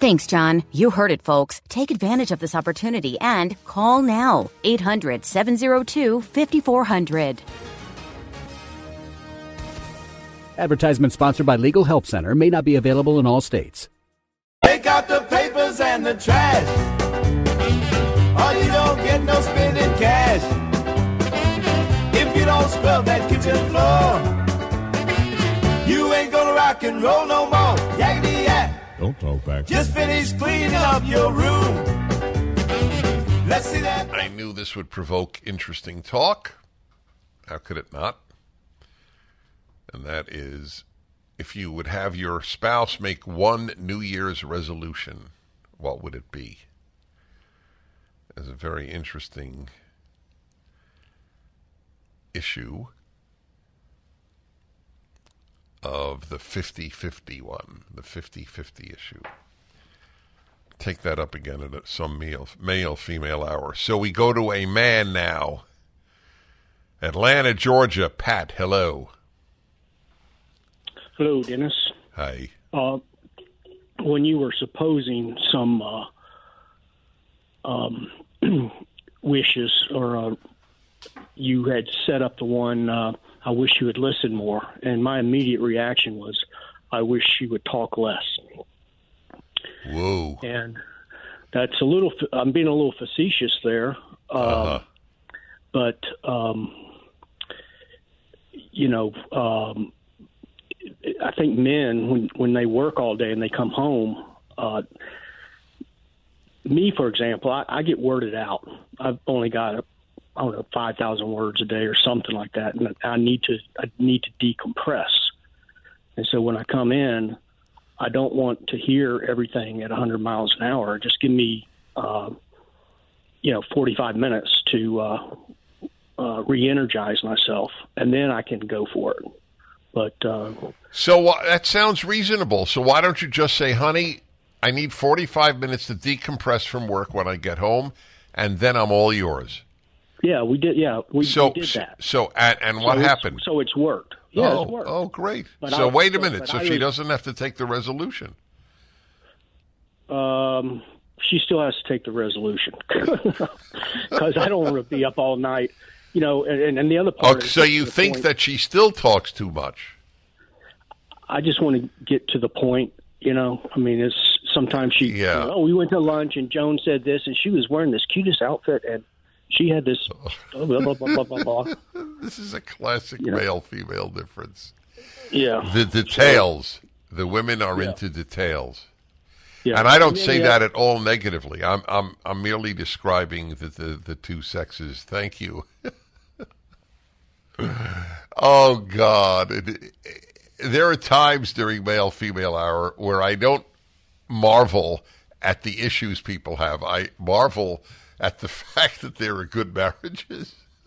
Thanks, John. You heard it, folks. Take advantage of this opportunity and call now. 800 702 5400. Advertisement sponsored by Legal Help Center may not be available in all states. Take out the papers and the trash. or you don't get no spending cash. If you don't scrub that kitchen floor, you ain't gonna rock and roll no more. Yakety yak. Don't talk back. Just finish cleaning up your room. Let's see that. I knew this would provoke interesting talk. How could it not? And that is if you would have your spouse make one New Year's resolution, what would it be? It's a very interesting issue of the 50 50 one, the 50 50 issue. Take that up again at some male, male female hour. So we go to a man now. Atlanta, Georgia. Pat, hello. Hello, Dennis. Hi. Uh, when you were supposing some uh, um, wishes, or uh, you had set up the one, uh, I wish you had listened more, and my immediate reaction was, I wish you would talk less. Whoa. And that's a little, I'm being a little facetious there. Uh, Uh-huh. But, um, you know, um, I think men when when they work all day and they come home, uh, me for example, I, I get worded out. I've only got a, I don't know five thousand words a day or something like that, and I need to I need to decompress. And so when I come in, I don't want to hear everything at 100 miles an hour. Just give me, uh, you know, 45 minutes to uh, uh, re-energize myself, and then I can go for it. But uh, So uh, that sounds reasonable. So why don't you just say, honey, I need 45 minutes to decompress from work when I get home, and then I'm all yours. Yeah, we did. Yeah, we, so, we did that. So, and, what happened? So it's worked. Yeah, oh, it's worked. oh, great. But so I- wait a minute. So I she was- doesn't have to take the resolution. Um, she still has to take the resolution because I don't want to be up all night. You know, and, and the other part. Oh, so you think point- that she still talks too much? I just want to get to the point. You know, I mean, it's sometimes she. Yeah. oh, we went to lunch and Joan said this, and she was wearing this cutest outfit, and she had this. Blah, blah, blah, blah, blah. This is a classic Yeah. male female difference. Yeah. The details. the women are Yeah. into details. Yeah. And I don't then say the that at all negatively. I'm I'm I'm merely describing the the, the two sexes. Thank you. oh God. It- there are times during male female hour where I don't marvel at the issues people have. I marvel at the fact that there are good marriages.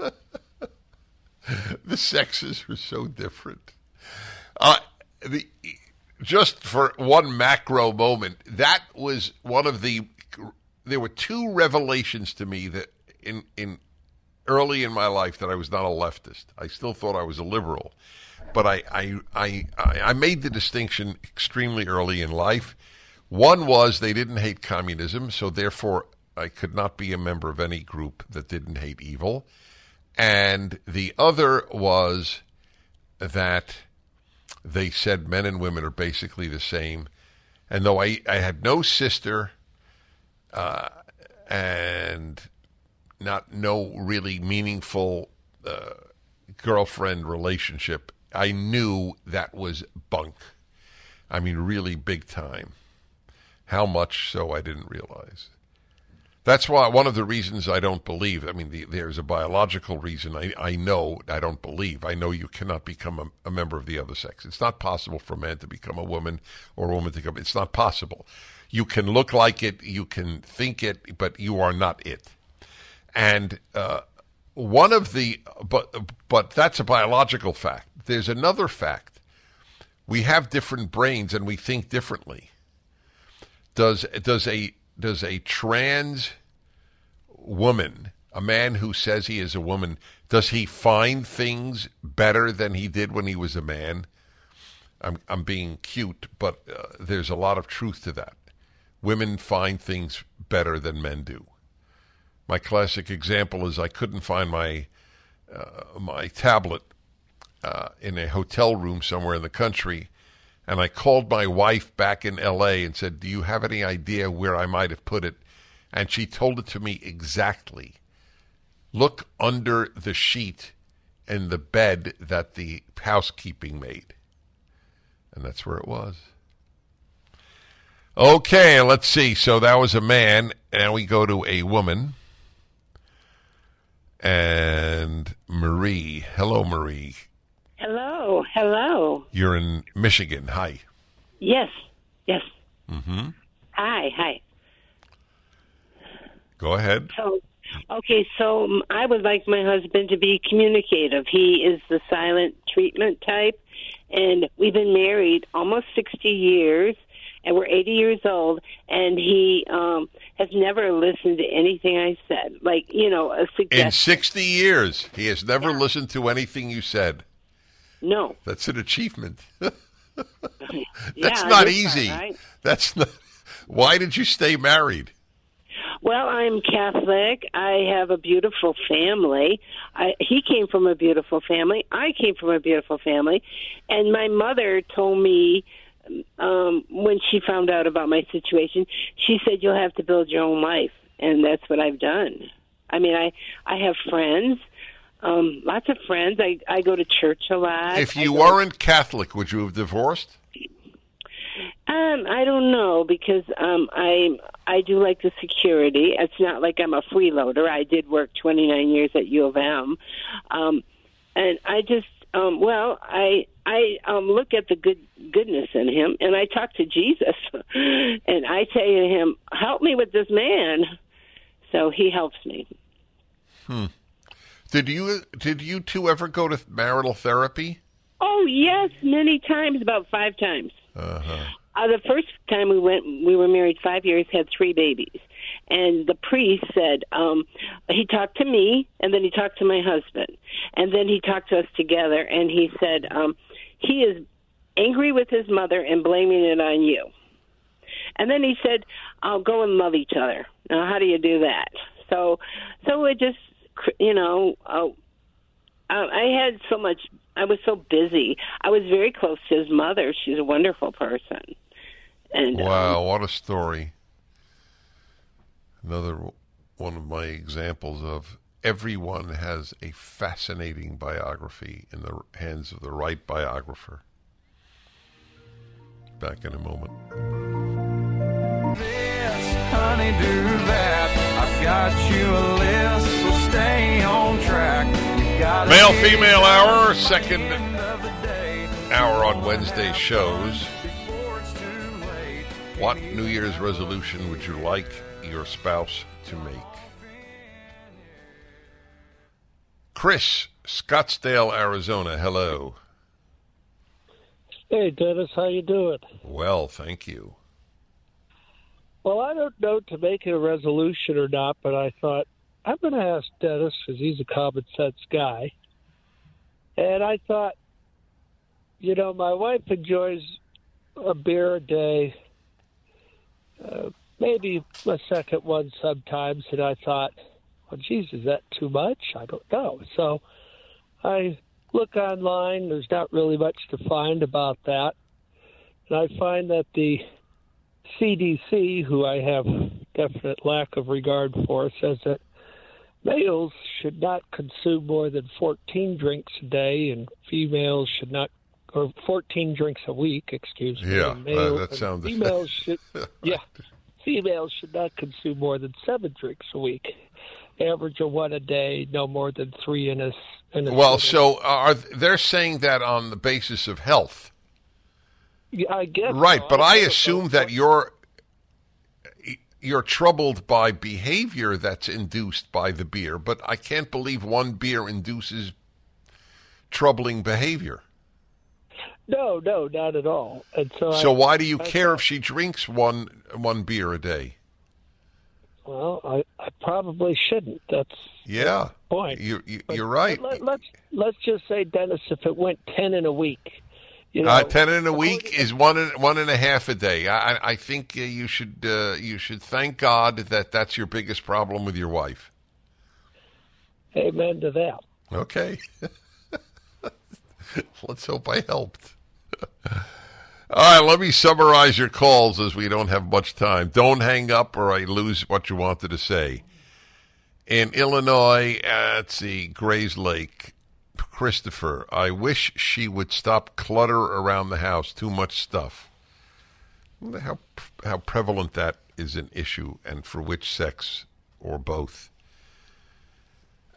the sexes are so different. Uh, the just for one macro moment, that was one of the. There were two revelations to me that in in early in my life that I was not a leftist. I still thought I was a liberal, but I I I, I I made the distinction extremely early in life. One was they didn't hate communism, so therefore I could not be a member of any group that didn't hate evil. And the other was that they said men and women are basically the same. And though I, I had no sister uh, and not no really meaningful uh, girlfriend relationship, I knew that was bunk. I mean, really big time. How much so I didn't realize. That's why one of the reasons I don't believe. I mean, the, there's a biological reason. I, I know I don't believe. I know you cannot become a, a member of the other sex. It's not possible for a man to become a woman or a woman to become. It's not possible. You can look like it, you can think it, but you are not it. And uh, one of the but but that's a biological fact. There's another fact. We have different brains and we think differently. Does does a does a trans woman, a man who says he is a woman, does he find things better than he did when he was a man? I'm I'm being cute, but uh, there's a lot of truth to that. Women find things better than men do. My classic example is I couldn't find my uh, my tablet uh, in a hotel room somewhere in the country, and I called my wife back in L.A. and said, "Do you have any idea where I might have put it?" and she told it to me exactly. Look under the sheet in the bed that the housekeeping made. And that's where it was. Okay, let's see. So that was a man. Now we go to a woman. And Marie. Hello, Marie. Hello, hello. You're in Michigan. Hi. Yes, yes. Mm-hmm. Hi, hi. Go ahead. So, okay, so I would like my husband to be communicative. He is the silent treatment type, and we've been married almost 60 years, and we're 80 years old, and he um, has never listened to anything I said. Like, you know, a suggestion. In 60 years, he has never listened to anything you said. No. That's an achievement. Yeah, That's not this part, easy. right? That's not. Why did you stay married? Well, I'm Catholic. I have a beautiful family. I, he came from a beautiful family. I came from a beautiful family. And my mother told me um, when she found out about my situation, she said, You'll have to build your own life. And that's what I've done. I mean, I, I have friends, um, lots of friends. I, I go to church a lot. If you weren't Catholic, would you have divorced? Um, I don't know because um I I do like the security. It's not like I'm a freeloader. I did work 29 years at U of M. Um and I just um well, I I um look at the good goodness in him and I talk to Jesus and I say to him, "Help me with this man." So he helps me. Hmm. Did you did you two ever go to marital therapy? Oh, yes, many times, about 5 times. Uh-huh. Uh, the first time we went, we were married five years, had three babies, and the priest said um, he talked to me, and then he talked to my husband, and then he talked to us together, and he said um, he is angry with his mother and blaming it on you, and then he said, "I'll go and love each other." Now, how do you do that? So, so it just, you know, uh, uh, I had so much. I was so busy. I was very close to his mother. She's a wonderful person. And um, Wow, what a story. Another one of my examples of everyone has a fascinating biography in the hands of the right biographer. Back in a moment. honeydew that. I've got you a list, so stay on track. Male Female hour, second hour on Wednesday shows. What New Year's resolution would you like your spouse to make? Chris, Scottsdale, Arizona. Hello. Hey, Dennis, how you doing? Well, thank you. Well, I don't know to make it a resolution or not, but I thought I'm going to ask Dennis because he's a common sense guy. And I thought, you know, my wife enjoys a beer a day, uh, maybe a second one sometimes. And I thought, well, geez, is that too much? I don't know. So I look online. There's not really much to find about that. And I find that the CDC, who I have definite lack of regard for, says that males should not consume more than 14 drinks a day, and females should not, or 14 drinks a week, excuse me. Yeah, and uh, that sounds- Females should, yeah, females should not consume more than seven drinks a week. Average of one a day, no more than three in a. In a Well, so are they're saying that on the basis of health, Yeah, I guess right? so. But I don't assume that you're you're troubled by behavior that's induced by the beer. But I can't believe one beer induces troubling behavior. No, no, not at all. And so, So I, why do you I care if she drinks one one beer a day? Well, I, I probably shouldn't. That's Yeah, the point. you, you, you're right. Let, let's let's just say, Dennis, if it went ten in a week, you know, uh, ten in a week is one and, one and a half a day. I, I- I think uh, you should uh, you should thank God that that's your biggest problem with your wife. amen to that. Okay, let's hope I helped. All right, let me summarize your calls as we don't have much time. Don't hang up or I lose what you wanted to say. In Illinois, at the Grayslake, Christopher, I wish she would stop clutter around the house. Too much stuff. How how prevalent that is an issue, and for which sex or both.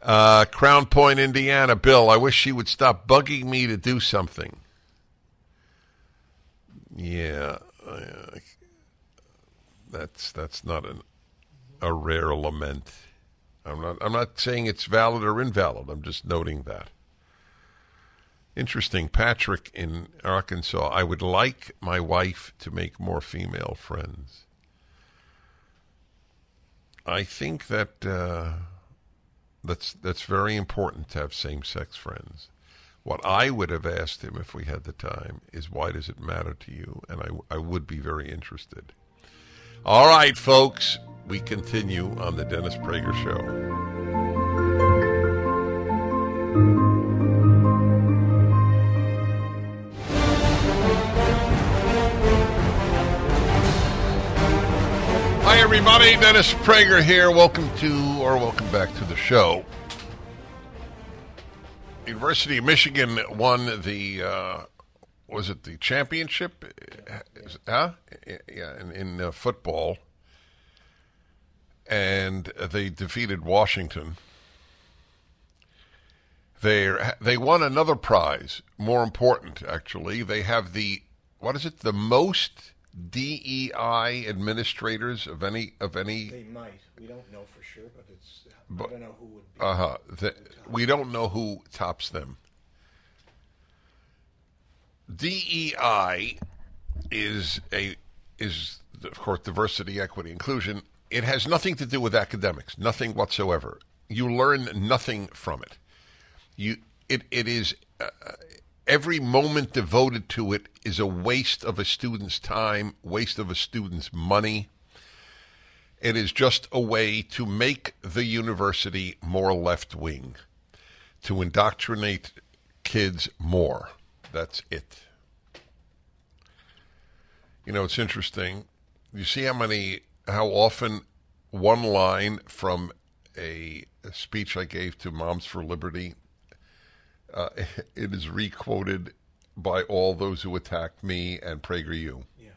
Uh, Crown Point, Indiana, Bill. I wish she would stop bugging me to do something. Yeah, that's that's not an, a rare lament. I'm not. I'm not saying it's valid or invalid. I'm just noting that. Interesting, Patrick in Arkansas. I would like my wife to make more female friends. I think that uh, that's that's very important to have same-sex friends. What I would have asked him if we had the time is, why does it matter to you? And I, I would be very interested. All right, folks, we continue on the Dennis Prager Show. Hi, everybody. Dennis Prager here. Welcome to, or welcome back to the show. University of Michigan won the, uh, was it the championship? Huh? Yeah, in, in uh, football. And they defeated Washington. They they won another prize, more important actually. They have the what is it? The most DEI administrators of any of any. They might. We don't know for sure, but it's. But- I don't know who would be. Uh huh. We don't know who tops them. DEI is a is of course diversity, equity, inclusion. It has nothing to do with academics, nothing whatsoever. You learn nothing from it. You it it is uh, every moment devoted to it is a waste of a student's time, waste of a student's money. It is just a way to make the university more left wing, to indoctrinate kids more. That's it. You know, it's interesting. You see how many, how often one line from a, a speech I gave to Moms for Liberty, uh, it is requoted by all those who attacked me and PragerU. Yeah.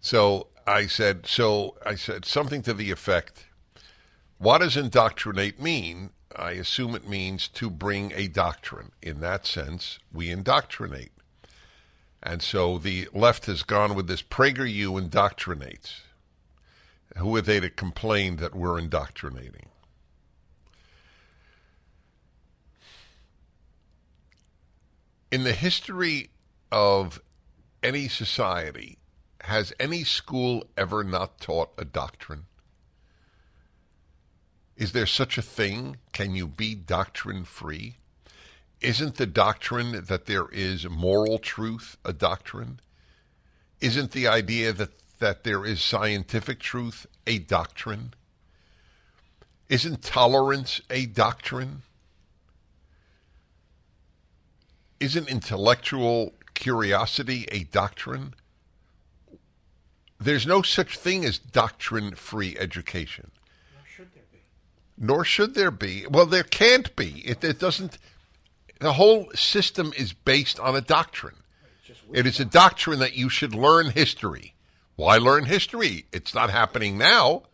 So I said, so I said something to the effect, what does indoctrinate mean? I assume it means to bring a doctrine. In that sense, we indoctrinate. And so the left has gone with this PragerU indoctrinates. Who are they to complain that we're indoctrinating? In the history of any society, has any school ever not taught a doctrine? Is there such a thing? Can you be doctrine free? Isn't the doctrine that there is moral truth a doctrine? Isn't the idea that, that there is scientific truth a doctrine? Isn't tolerance a doctrine? Isn't intellectual curiosity a doctrine? There's no such thing as doctrine free education. Nor should there be. Well, there can't be. It, it doesn't. The whole system is based on a doctrine. It is a doctrine that you should learn history. Why learn history? It's not happening now.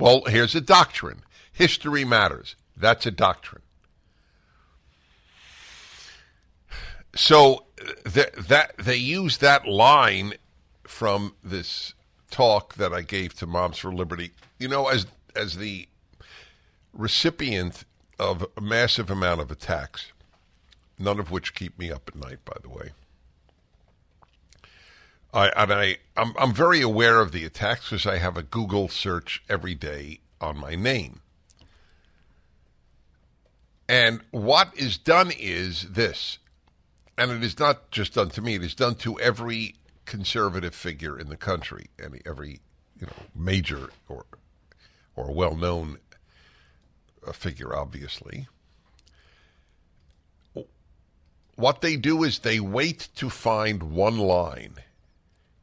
Well, here's a doctrine. History matters. That's a doctrine. So th- that they use that line from this talk that I gave to Moms for Liberty. You know, as as the recipient of a massive amount of attacks, none of which keep me up at night, by the way. I and I I'm, I'm very aware of the attacks because I have a Google search every day on my name. And what is done is this, and it is not just done to me; it is done to every conservative figure in the country, and every you know major or or well-known uh, figure, obviously. what they do is they wait to find one line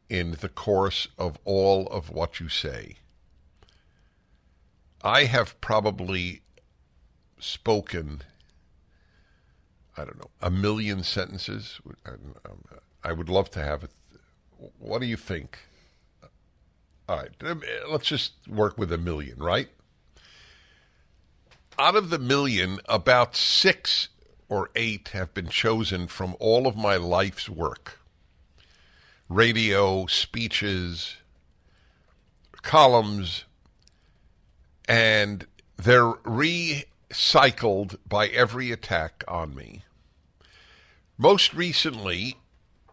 in the course of all of what you say. I have probably spoken, I don't know, a million sentences. I would love to have it. What do you think? All right, um, let's just work with a million, right? Out of the million, about six or eight have been chosen from all of my life's work radio, speeches, columns, and they're recycled by every attack on me. Most recently,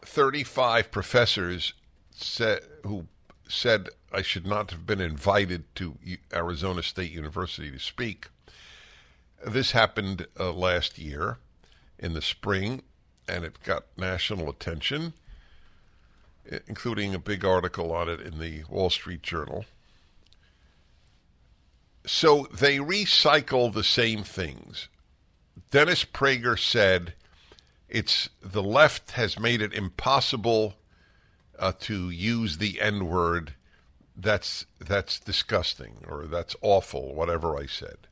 35 professors said, who said I should not have been invited to Arizona State University to speak. This happened uh, last year in the spring, and it got national attention, including a big article on it in the Wall Street Journal. So they recycle the same things. Dennis Prager said it's the left has made it impossible uh, to use the N word. That's that's disgusting or that's awful. Whatever I said,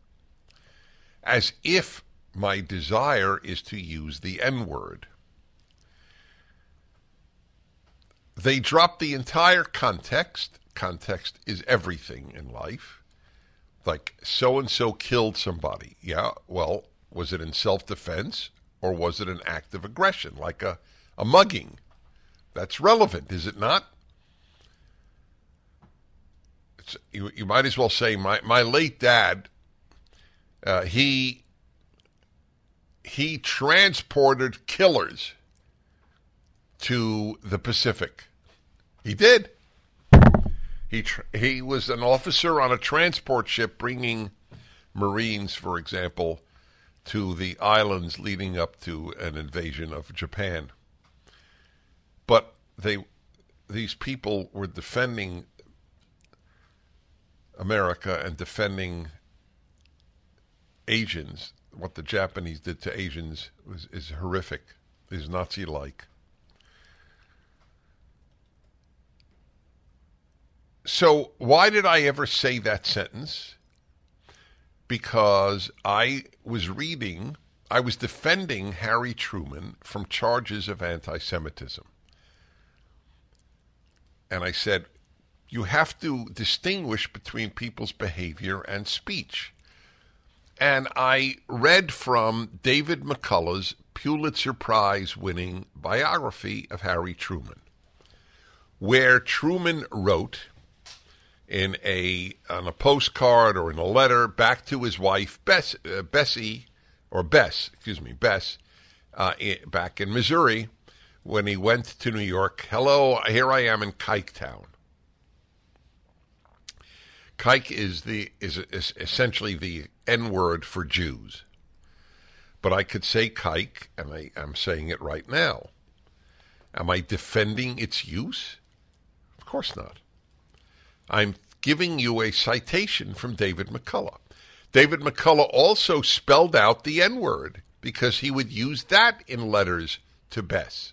as if my desire is to use the N word. They drop the entire context. Context is everything in life. Like, so and so killed somebody. Yeah, well, was it in self defense or was it an act of aggression, like a, a mugging? That's relevant, is it not? You, you, might as well say my, my late dad, uh, he he transported killers to the Pacific. He did. He tr- he was an officer on a transport ship bringing Marines, for example, to the islands leading up to an invasion of Japan. But they these people were defending America and defending Asians what the Japanese did to Asians was, is horrific, is Nazi like. So, why did I ever say that sentence? Because I was reading, I was defending Harry Truman from charges of anti Semitism. And I said, you have to distinguish between people's behavior and speech. And I read from David McCullough's Pulitzer Prize winning biography of Harry Truman, where Truman wrote in a on a postcard or in a letter back to his wife Bess, uh, Bessie or Bess, excuse me, Bess, uh, back in Missouri when he went to New York. Hello, here I am in Kike Town. Kike is the is, is essentially the N word for Jews. But I could say kike, and I, I'm saying it right now. Am I defending its use? Of course not. I'm giving you a citation from David McCullough. David McCullough also spelled out the N word because he would use that in letters to Bess.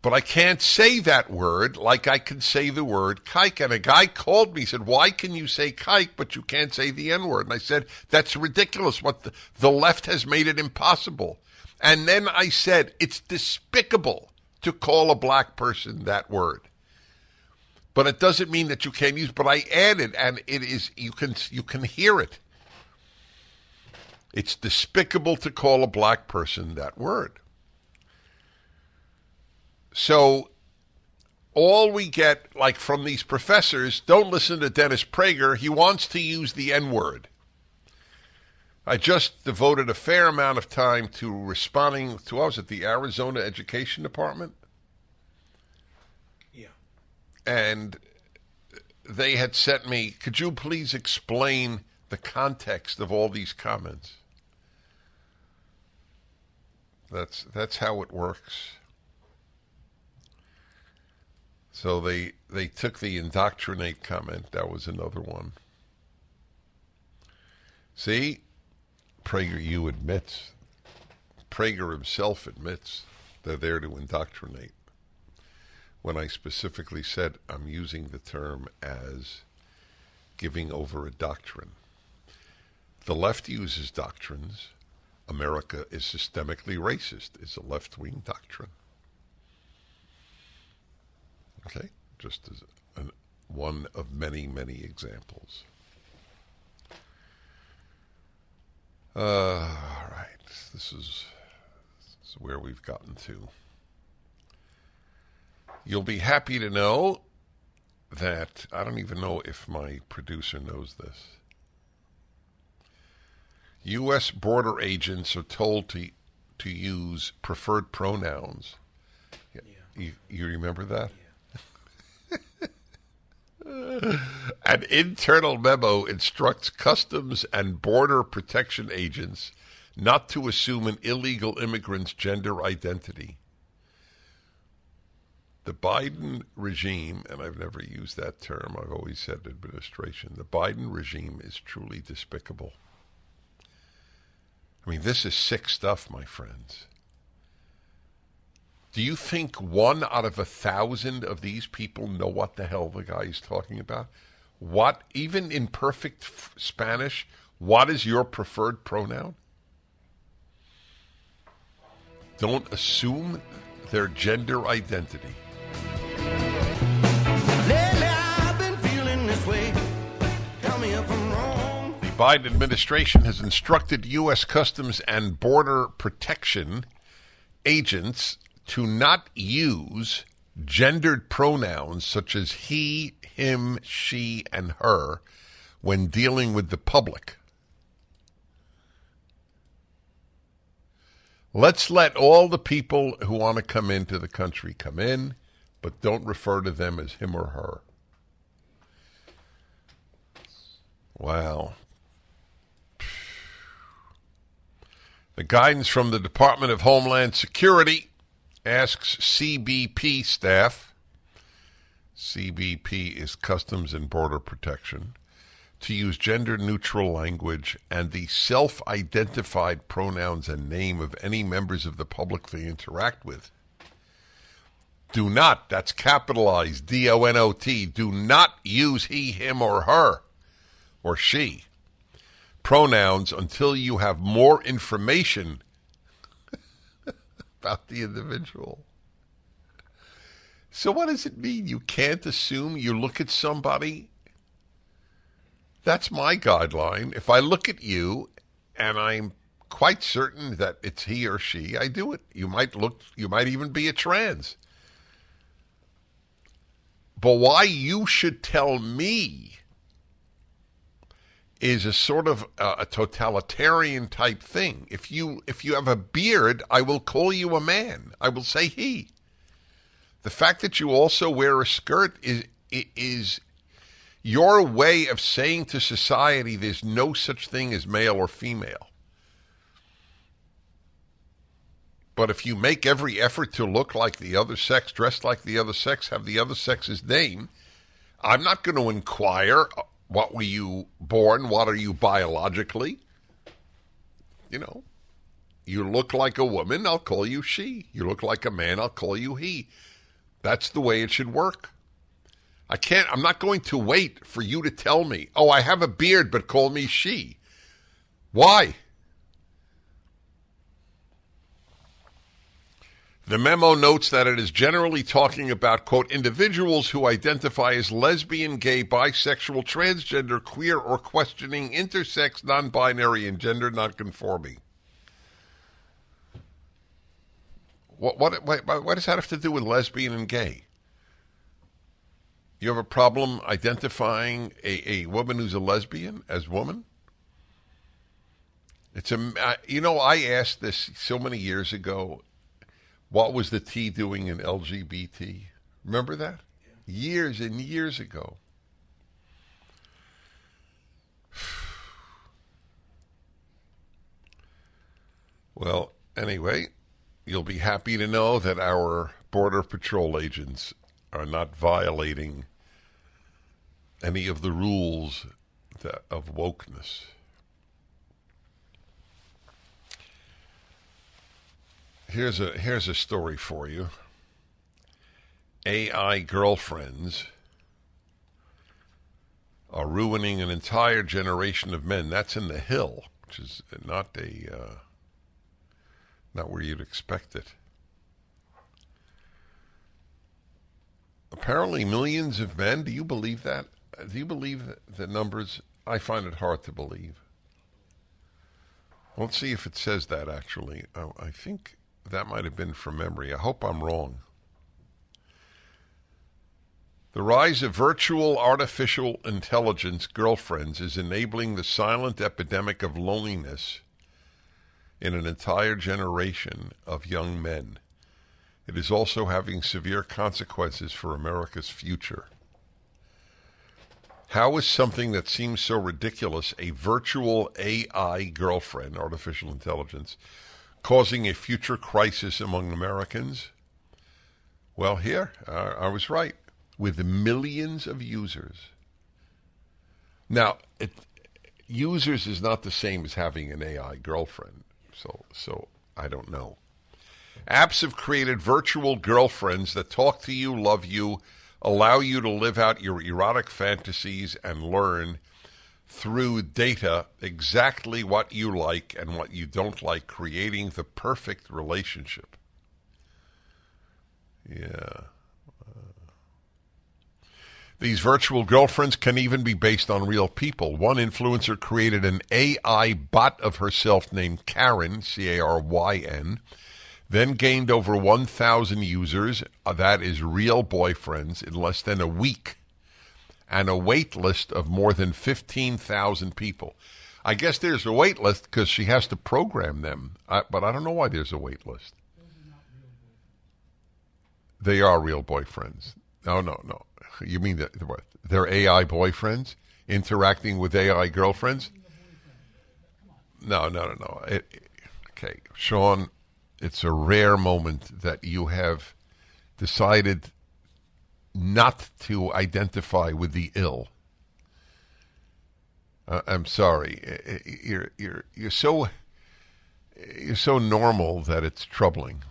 But I can't say that word like I can say the word kike. And a guy called me, said, Why can you say kike, but you can't say the N word? And I said, That's ridiculous. What the, the left has made it impossible. And then I said, It's despicable to call a black person that word. But it doesn't mean that you can't use. But I added, and it is you can you can hear it. It's despicable to call a black person that word. So all we get, like from these professors, don't listen to Dennis Prager. He wants to use the N word. I just devoted a fair amount of time to responding to, what was it, the Arizona Education Department? And they had sent me, could you please explain the context of all these comments? That's that's how it works. So they they took the indoctrinate comment. That was another one. See, PragerU admits Prager himself admits they're there to indoctrinate. When I specifically said I'm using the term as giving over a doctrine. The left uses doctrines. America is systemically racist. It's a left wing doctrine. Okay? Just as an, one of many, many examples. Uh, all right. This is, this is where we've gotten to. You'll be happy to know that I don't even know if my producer knows this. U.S. border agents are told to to use preferred pronouns. Yeah. You, you remember that? An internal memo instructs customs and border protection agents not to assume an illegal immigrant's gender identity. The Biden regime, and I've never used that term, I've always said administration, the Biden regime is truly despicable. I mean, this is sick stuff, my friends. Do you think one out of a thousand of these people know what the hell the guy is talking about? What, even in perfect f- Spanish, what is your preferred pronoun? Don't assume their gender identity. The Biden administration has instructed U.S. Customs and Border Protection agents to not use gendered pronouns such as he, him, she, and her when dealing with the public. Let's let all the people who want to come into the country come in, but don't refer to them as him or her. Wow. The guidance from the Department of Homeland Security asks CBP staff, CBP is Customs and Border Protection, to use gender neutral language and the self identified pronouns and name of any members of the public they interact with. Do not, that's capitalized D O N O T, do not use he, him, or her or she pronouns until you have more information about the individual. So, what does it mean? You can't assume you look at somebody that's my guideline. If I look at you and I'm quite certain that it's he or she, I do it. You might look, you might even be a trans. But why you should tell me is a sort of a, a totalitarian type thing. If you if you have a beard, I will call you a man. I will say he. The fact that you also wear a skirt is is your way of saying to society there's no such thing as male or female. But if you make every effort to look like the other sex, dress like the other sex, have the other sex's name, I'm not going to inquire uh, what were you born, what are you biologically? You know, you look like a woman, I'll call you she. You look like a man, I'll call you he. That's the way it should work. I can't, I'm not going to wait for you to tell me, oh, I have a beard, but call me she. Why? The memo notes that it is generally talking about, quote, individuals who identify as lesbian, gay, bisexual, transgender, queer, or questioning intersex, non binary, and gender nonconforming. What, what, what, what does that have to do with lesbian and gay? You have a problem identifying a, a woman who's a lesbian as woman? It's a, you know, I asked this so many years ago. What was the T doing in LGBT? Remember that? Yeah. Years and years ago. Well, anyway, you'll be happy to know that our Border Patrol agents are not violating any of the rules that, of wokeness. Here's a here's a story for you. AI girlfriends are ruining an entire generation of men. That's in the Hill, which is not a uh, not where you'd expect it. Apparently, millions of men. Do you believe that? Do you believe the numbers? I find it hard to believe. Let's see if it says that actually. Oh, I think that might have been from memory. I hope I'm wrong. The rise of virtual artificial intelligence girlfriends is enabling the silent epidemic of loneliness in an entire generation of young men. It is also having severe consequences for America's future. How is something that seems so ridiculous, a virtual AI girlfriend, artificial intelligence, causing a future crisis among Americans? Well, here, uh, I was right. With millions of users. Now, it, users is not the same as having an AI girlfriend. So, so I don't know. Apps have created virtual girlfriends that talk to you, love you, allow you to live out your erotic fantasies, and learn through data exactly what you like and what you don't like, creating the perfect relationship. Yeah. These virtual girlfriends can even be based on real people. One influencer created an AI bot of herself named Caryn, C A R Y N, then gained over 1,000 users, uh, that is real boyfriends, in less than a week, and a wait list of more than 15,000 people. I guess there's a wait list because she has to program them, I, but I don't know why there's a wait list. They are real boyfriends. No, no, no. You mean that? They're AI boyfriends interacting with AI girlfriends? No, no, no, no. It, okay, Sean, it's a rare moment that you have decided not to identify with the ill. Uh, I'm sorry. You're you're you're so you're so normal that it's troubling.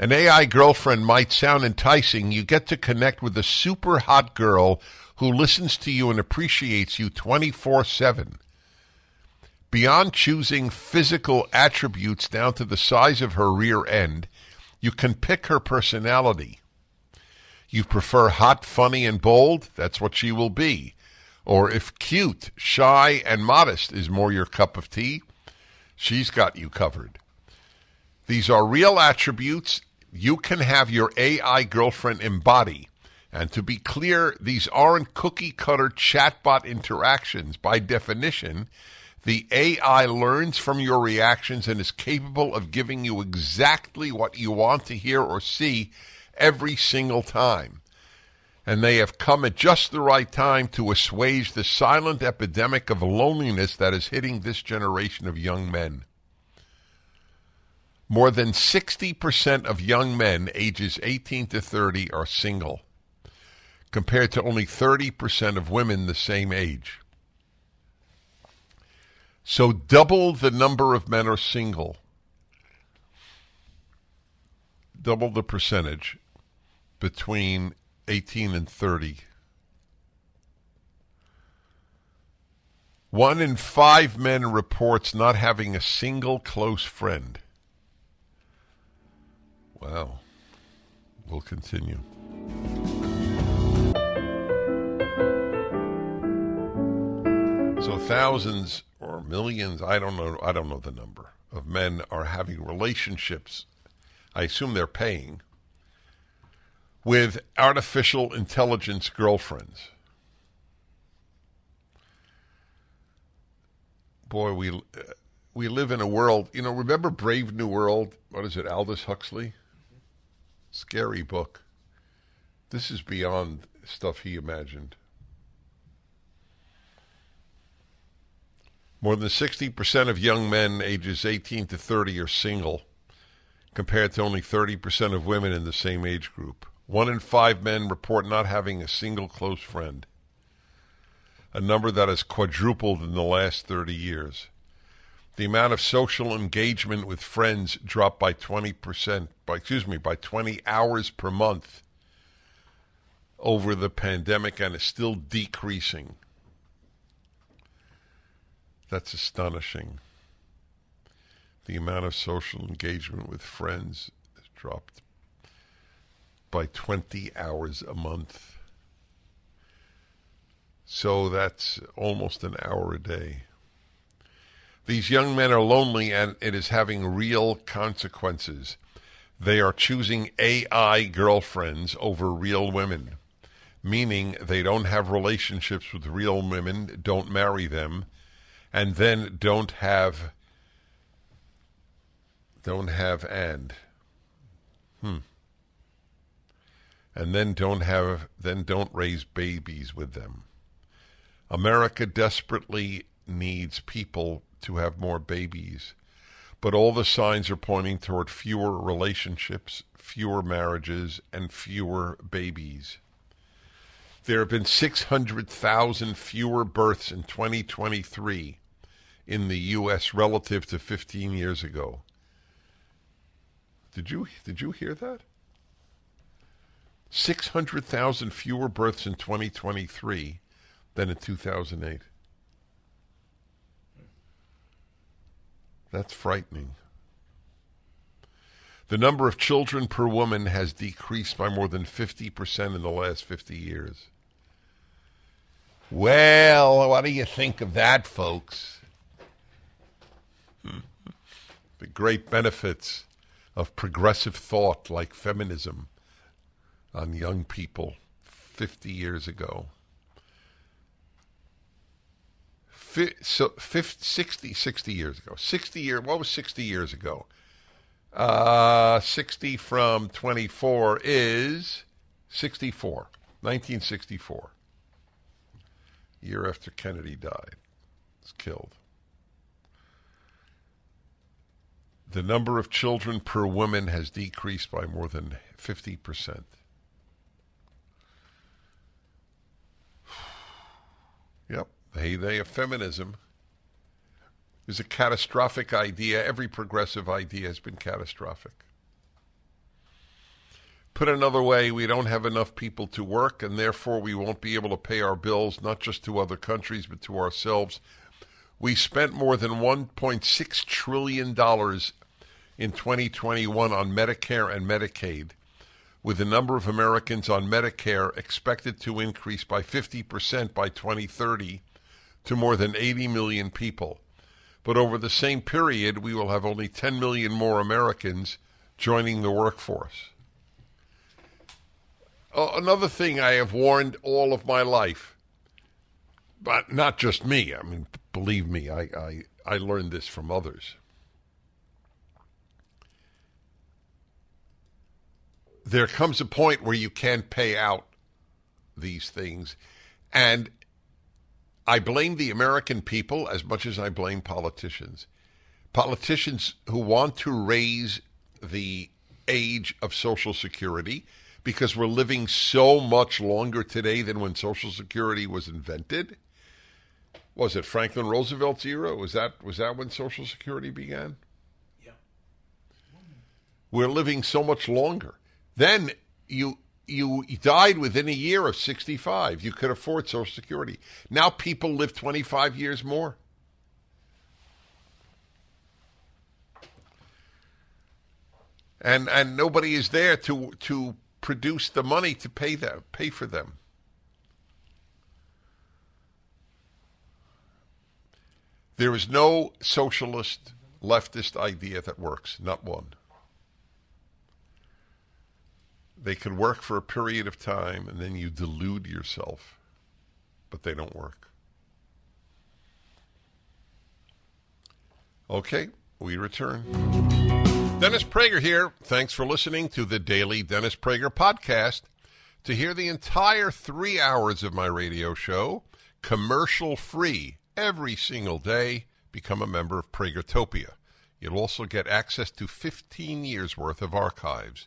An AI girlfriend might sound enticing. You get to connect with a super hot girl who listens to you and appreciates you 24 7. Beyond choosing physical attributes down to the size of her rear end, you can pick her personality. You prefer hot, funny, and bold? That's what she will be. Or if cute, shy, and modest is more your cup of tea, she's got you covered. These are real attributes you can have your AI girlfriend embody. And to be clear, these aren't cookie cutter chatbot interactions. By definition, the AI learns from your reactions and is capable of giving you exactly what you want to hear or see every single time and they have come at just the right time to assuage the silent epidemic of loneliness that is hitting this generation of young men. More than 60% of young men ages 18 to 30 are single, compared to only 30% of women the same age. So double the number of men are single, double the percentage between 18 and 30. One in five men reports not having a single close friend. Wow. We'll continue. So thousands or millions, I don't know I don't know the number of men are having relationships. I assume they're paying with artificial intelligence girlfriends. Boy, we uh, we live in a world. You know, remember Brave New World? What is it, Aldous Huxley? Scary book. This is beyond stuff he imagined. More than 60% of young men ages 18 to 30 are single, compared to only 30% of women in the same age group. One in five men report not having a single close friend, a number that has quadrupled in the last 30 years. The amount of social engagement with friends dropped by 20%, by, excuse me, by 20 hours per month over the pandemic and is still decreasing. That's astonishing. The amount of social engagement with friends has dropped by 20 hours a month. So that's almost an hour a day. These young men are lonely and it is having real consequences. They are choosing AI girlfriends over real women, meaning they don't have relationships with real women, don't marry them, and then don't have don't have and hmm and then don't have then don't raise babies with them america desperately needs people to have more babies but all the signs are pointing toward fewer relationships fewer marriages and fewer babies there have been 600,000 fewer births in 2023 in the US relative to 15 years ago. Did you did you hear that? 600,000 fewer births in 2023 than in 2008. That's frightening. The number of children per woman has decreased by more than 50% in the last 50 years. Well, what do you think of that, folks? Hmm. the great benefits of progressive thought like feminism on young people 50 years ago. Fi- so 50, 60, 60 years ago. 60 year, what was 60 years ago? Uh, 60 from 24 is 64, 1964 year after Kennedy died, was killed. The number of children per woman has decreased by more than 50%. Yep, the heyday of feminism is a catastrophic idea. Every progressive idea has been catastrophic. Put another way, we don't have enough people to work, and therefore we won't be able to pay our bills, not just to other countries, but to ourselves. We spent more than $1.6 trillion in 2021 on Medicare and Medicaid, with the number of Americans on Medicare expected to increase by 50% by 2030 to more than 80 million people. But over the same period, we will have only 10 million more Americans joining the workforce. Uh, another thing I have warned all of my life, but not just me. I mean, believe me, I, I, I learned this from others. There comes a point where you can't pay out these things. And I blame the American people as much as I blame politicians. Politicians who want to raise the age of Social Security because we're living so much longer today than when Social Security was invented. Was it Franklin Roosevelt's era? Was that was that when Social Security began? Yeah. We're living so much longer. Then you you died within a year of 65. You could afford Social Security. Now people live 25 years more. And and nobody is there to to produce the money to pay them, pay for them. There is no socialist leftist idea that works, not one. They can work for a period of time and then you delude yourself, but they don't work. Okay, we return. Dennis Prager here. Thanks for listening to the daily Dennis Prager podcast. To hear the entire three hours of my radio show, commercial free, every single day, become a member of Pragertopia. You'll also get access to 15 years worth of archives,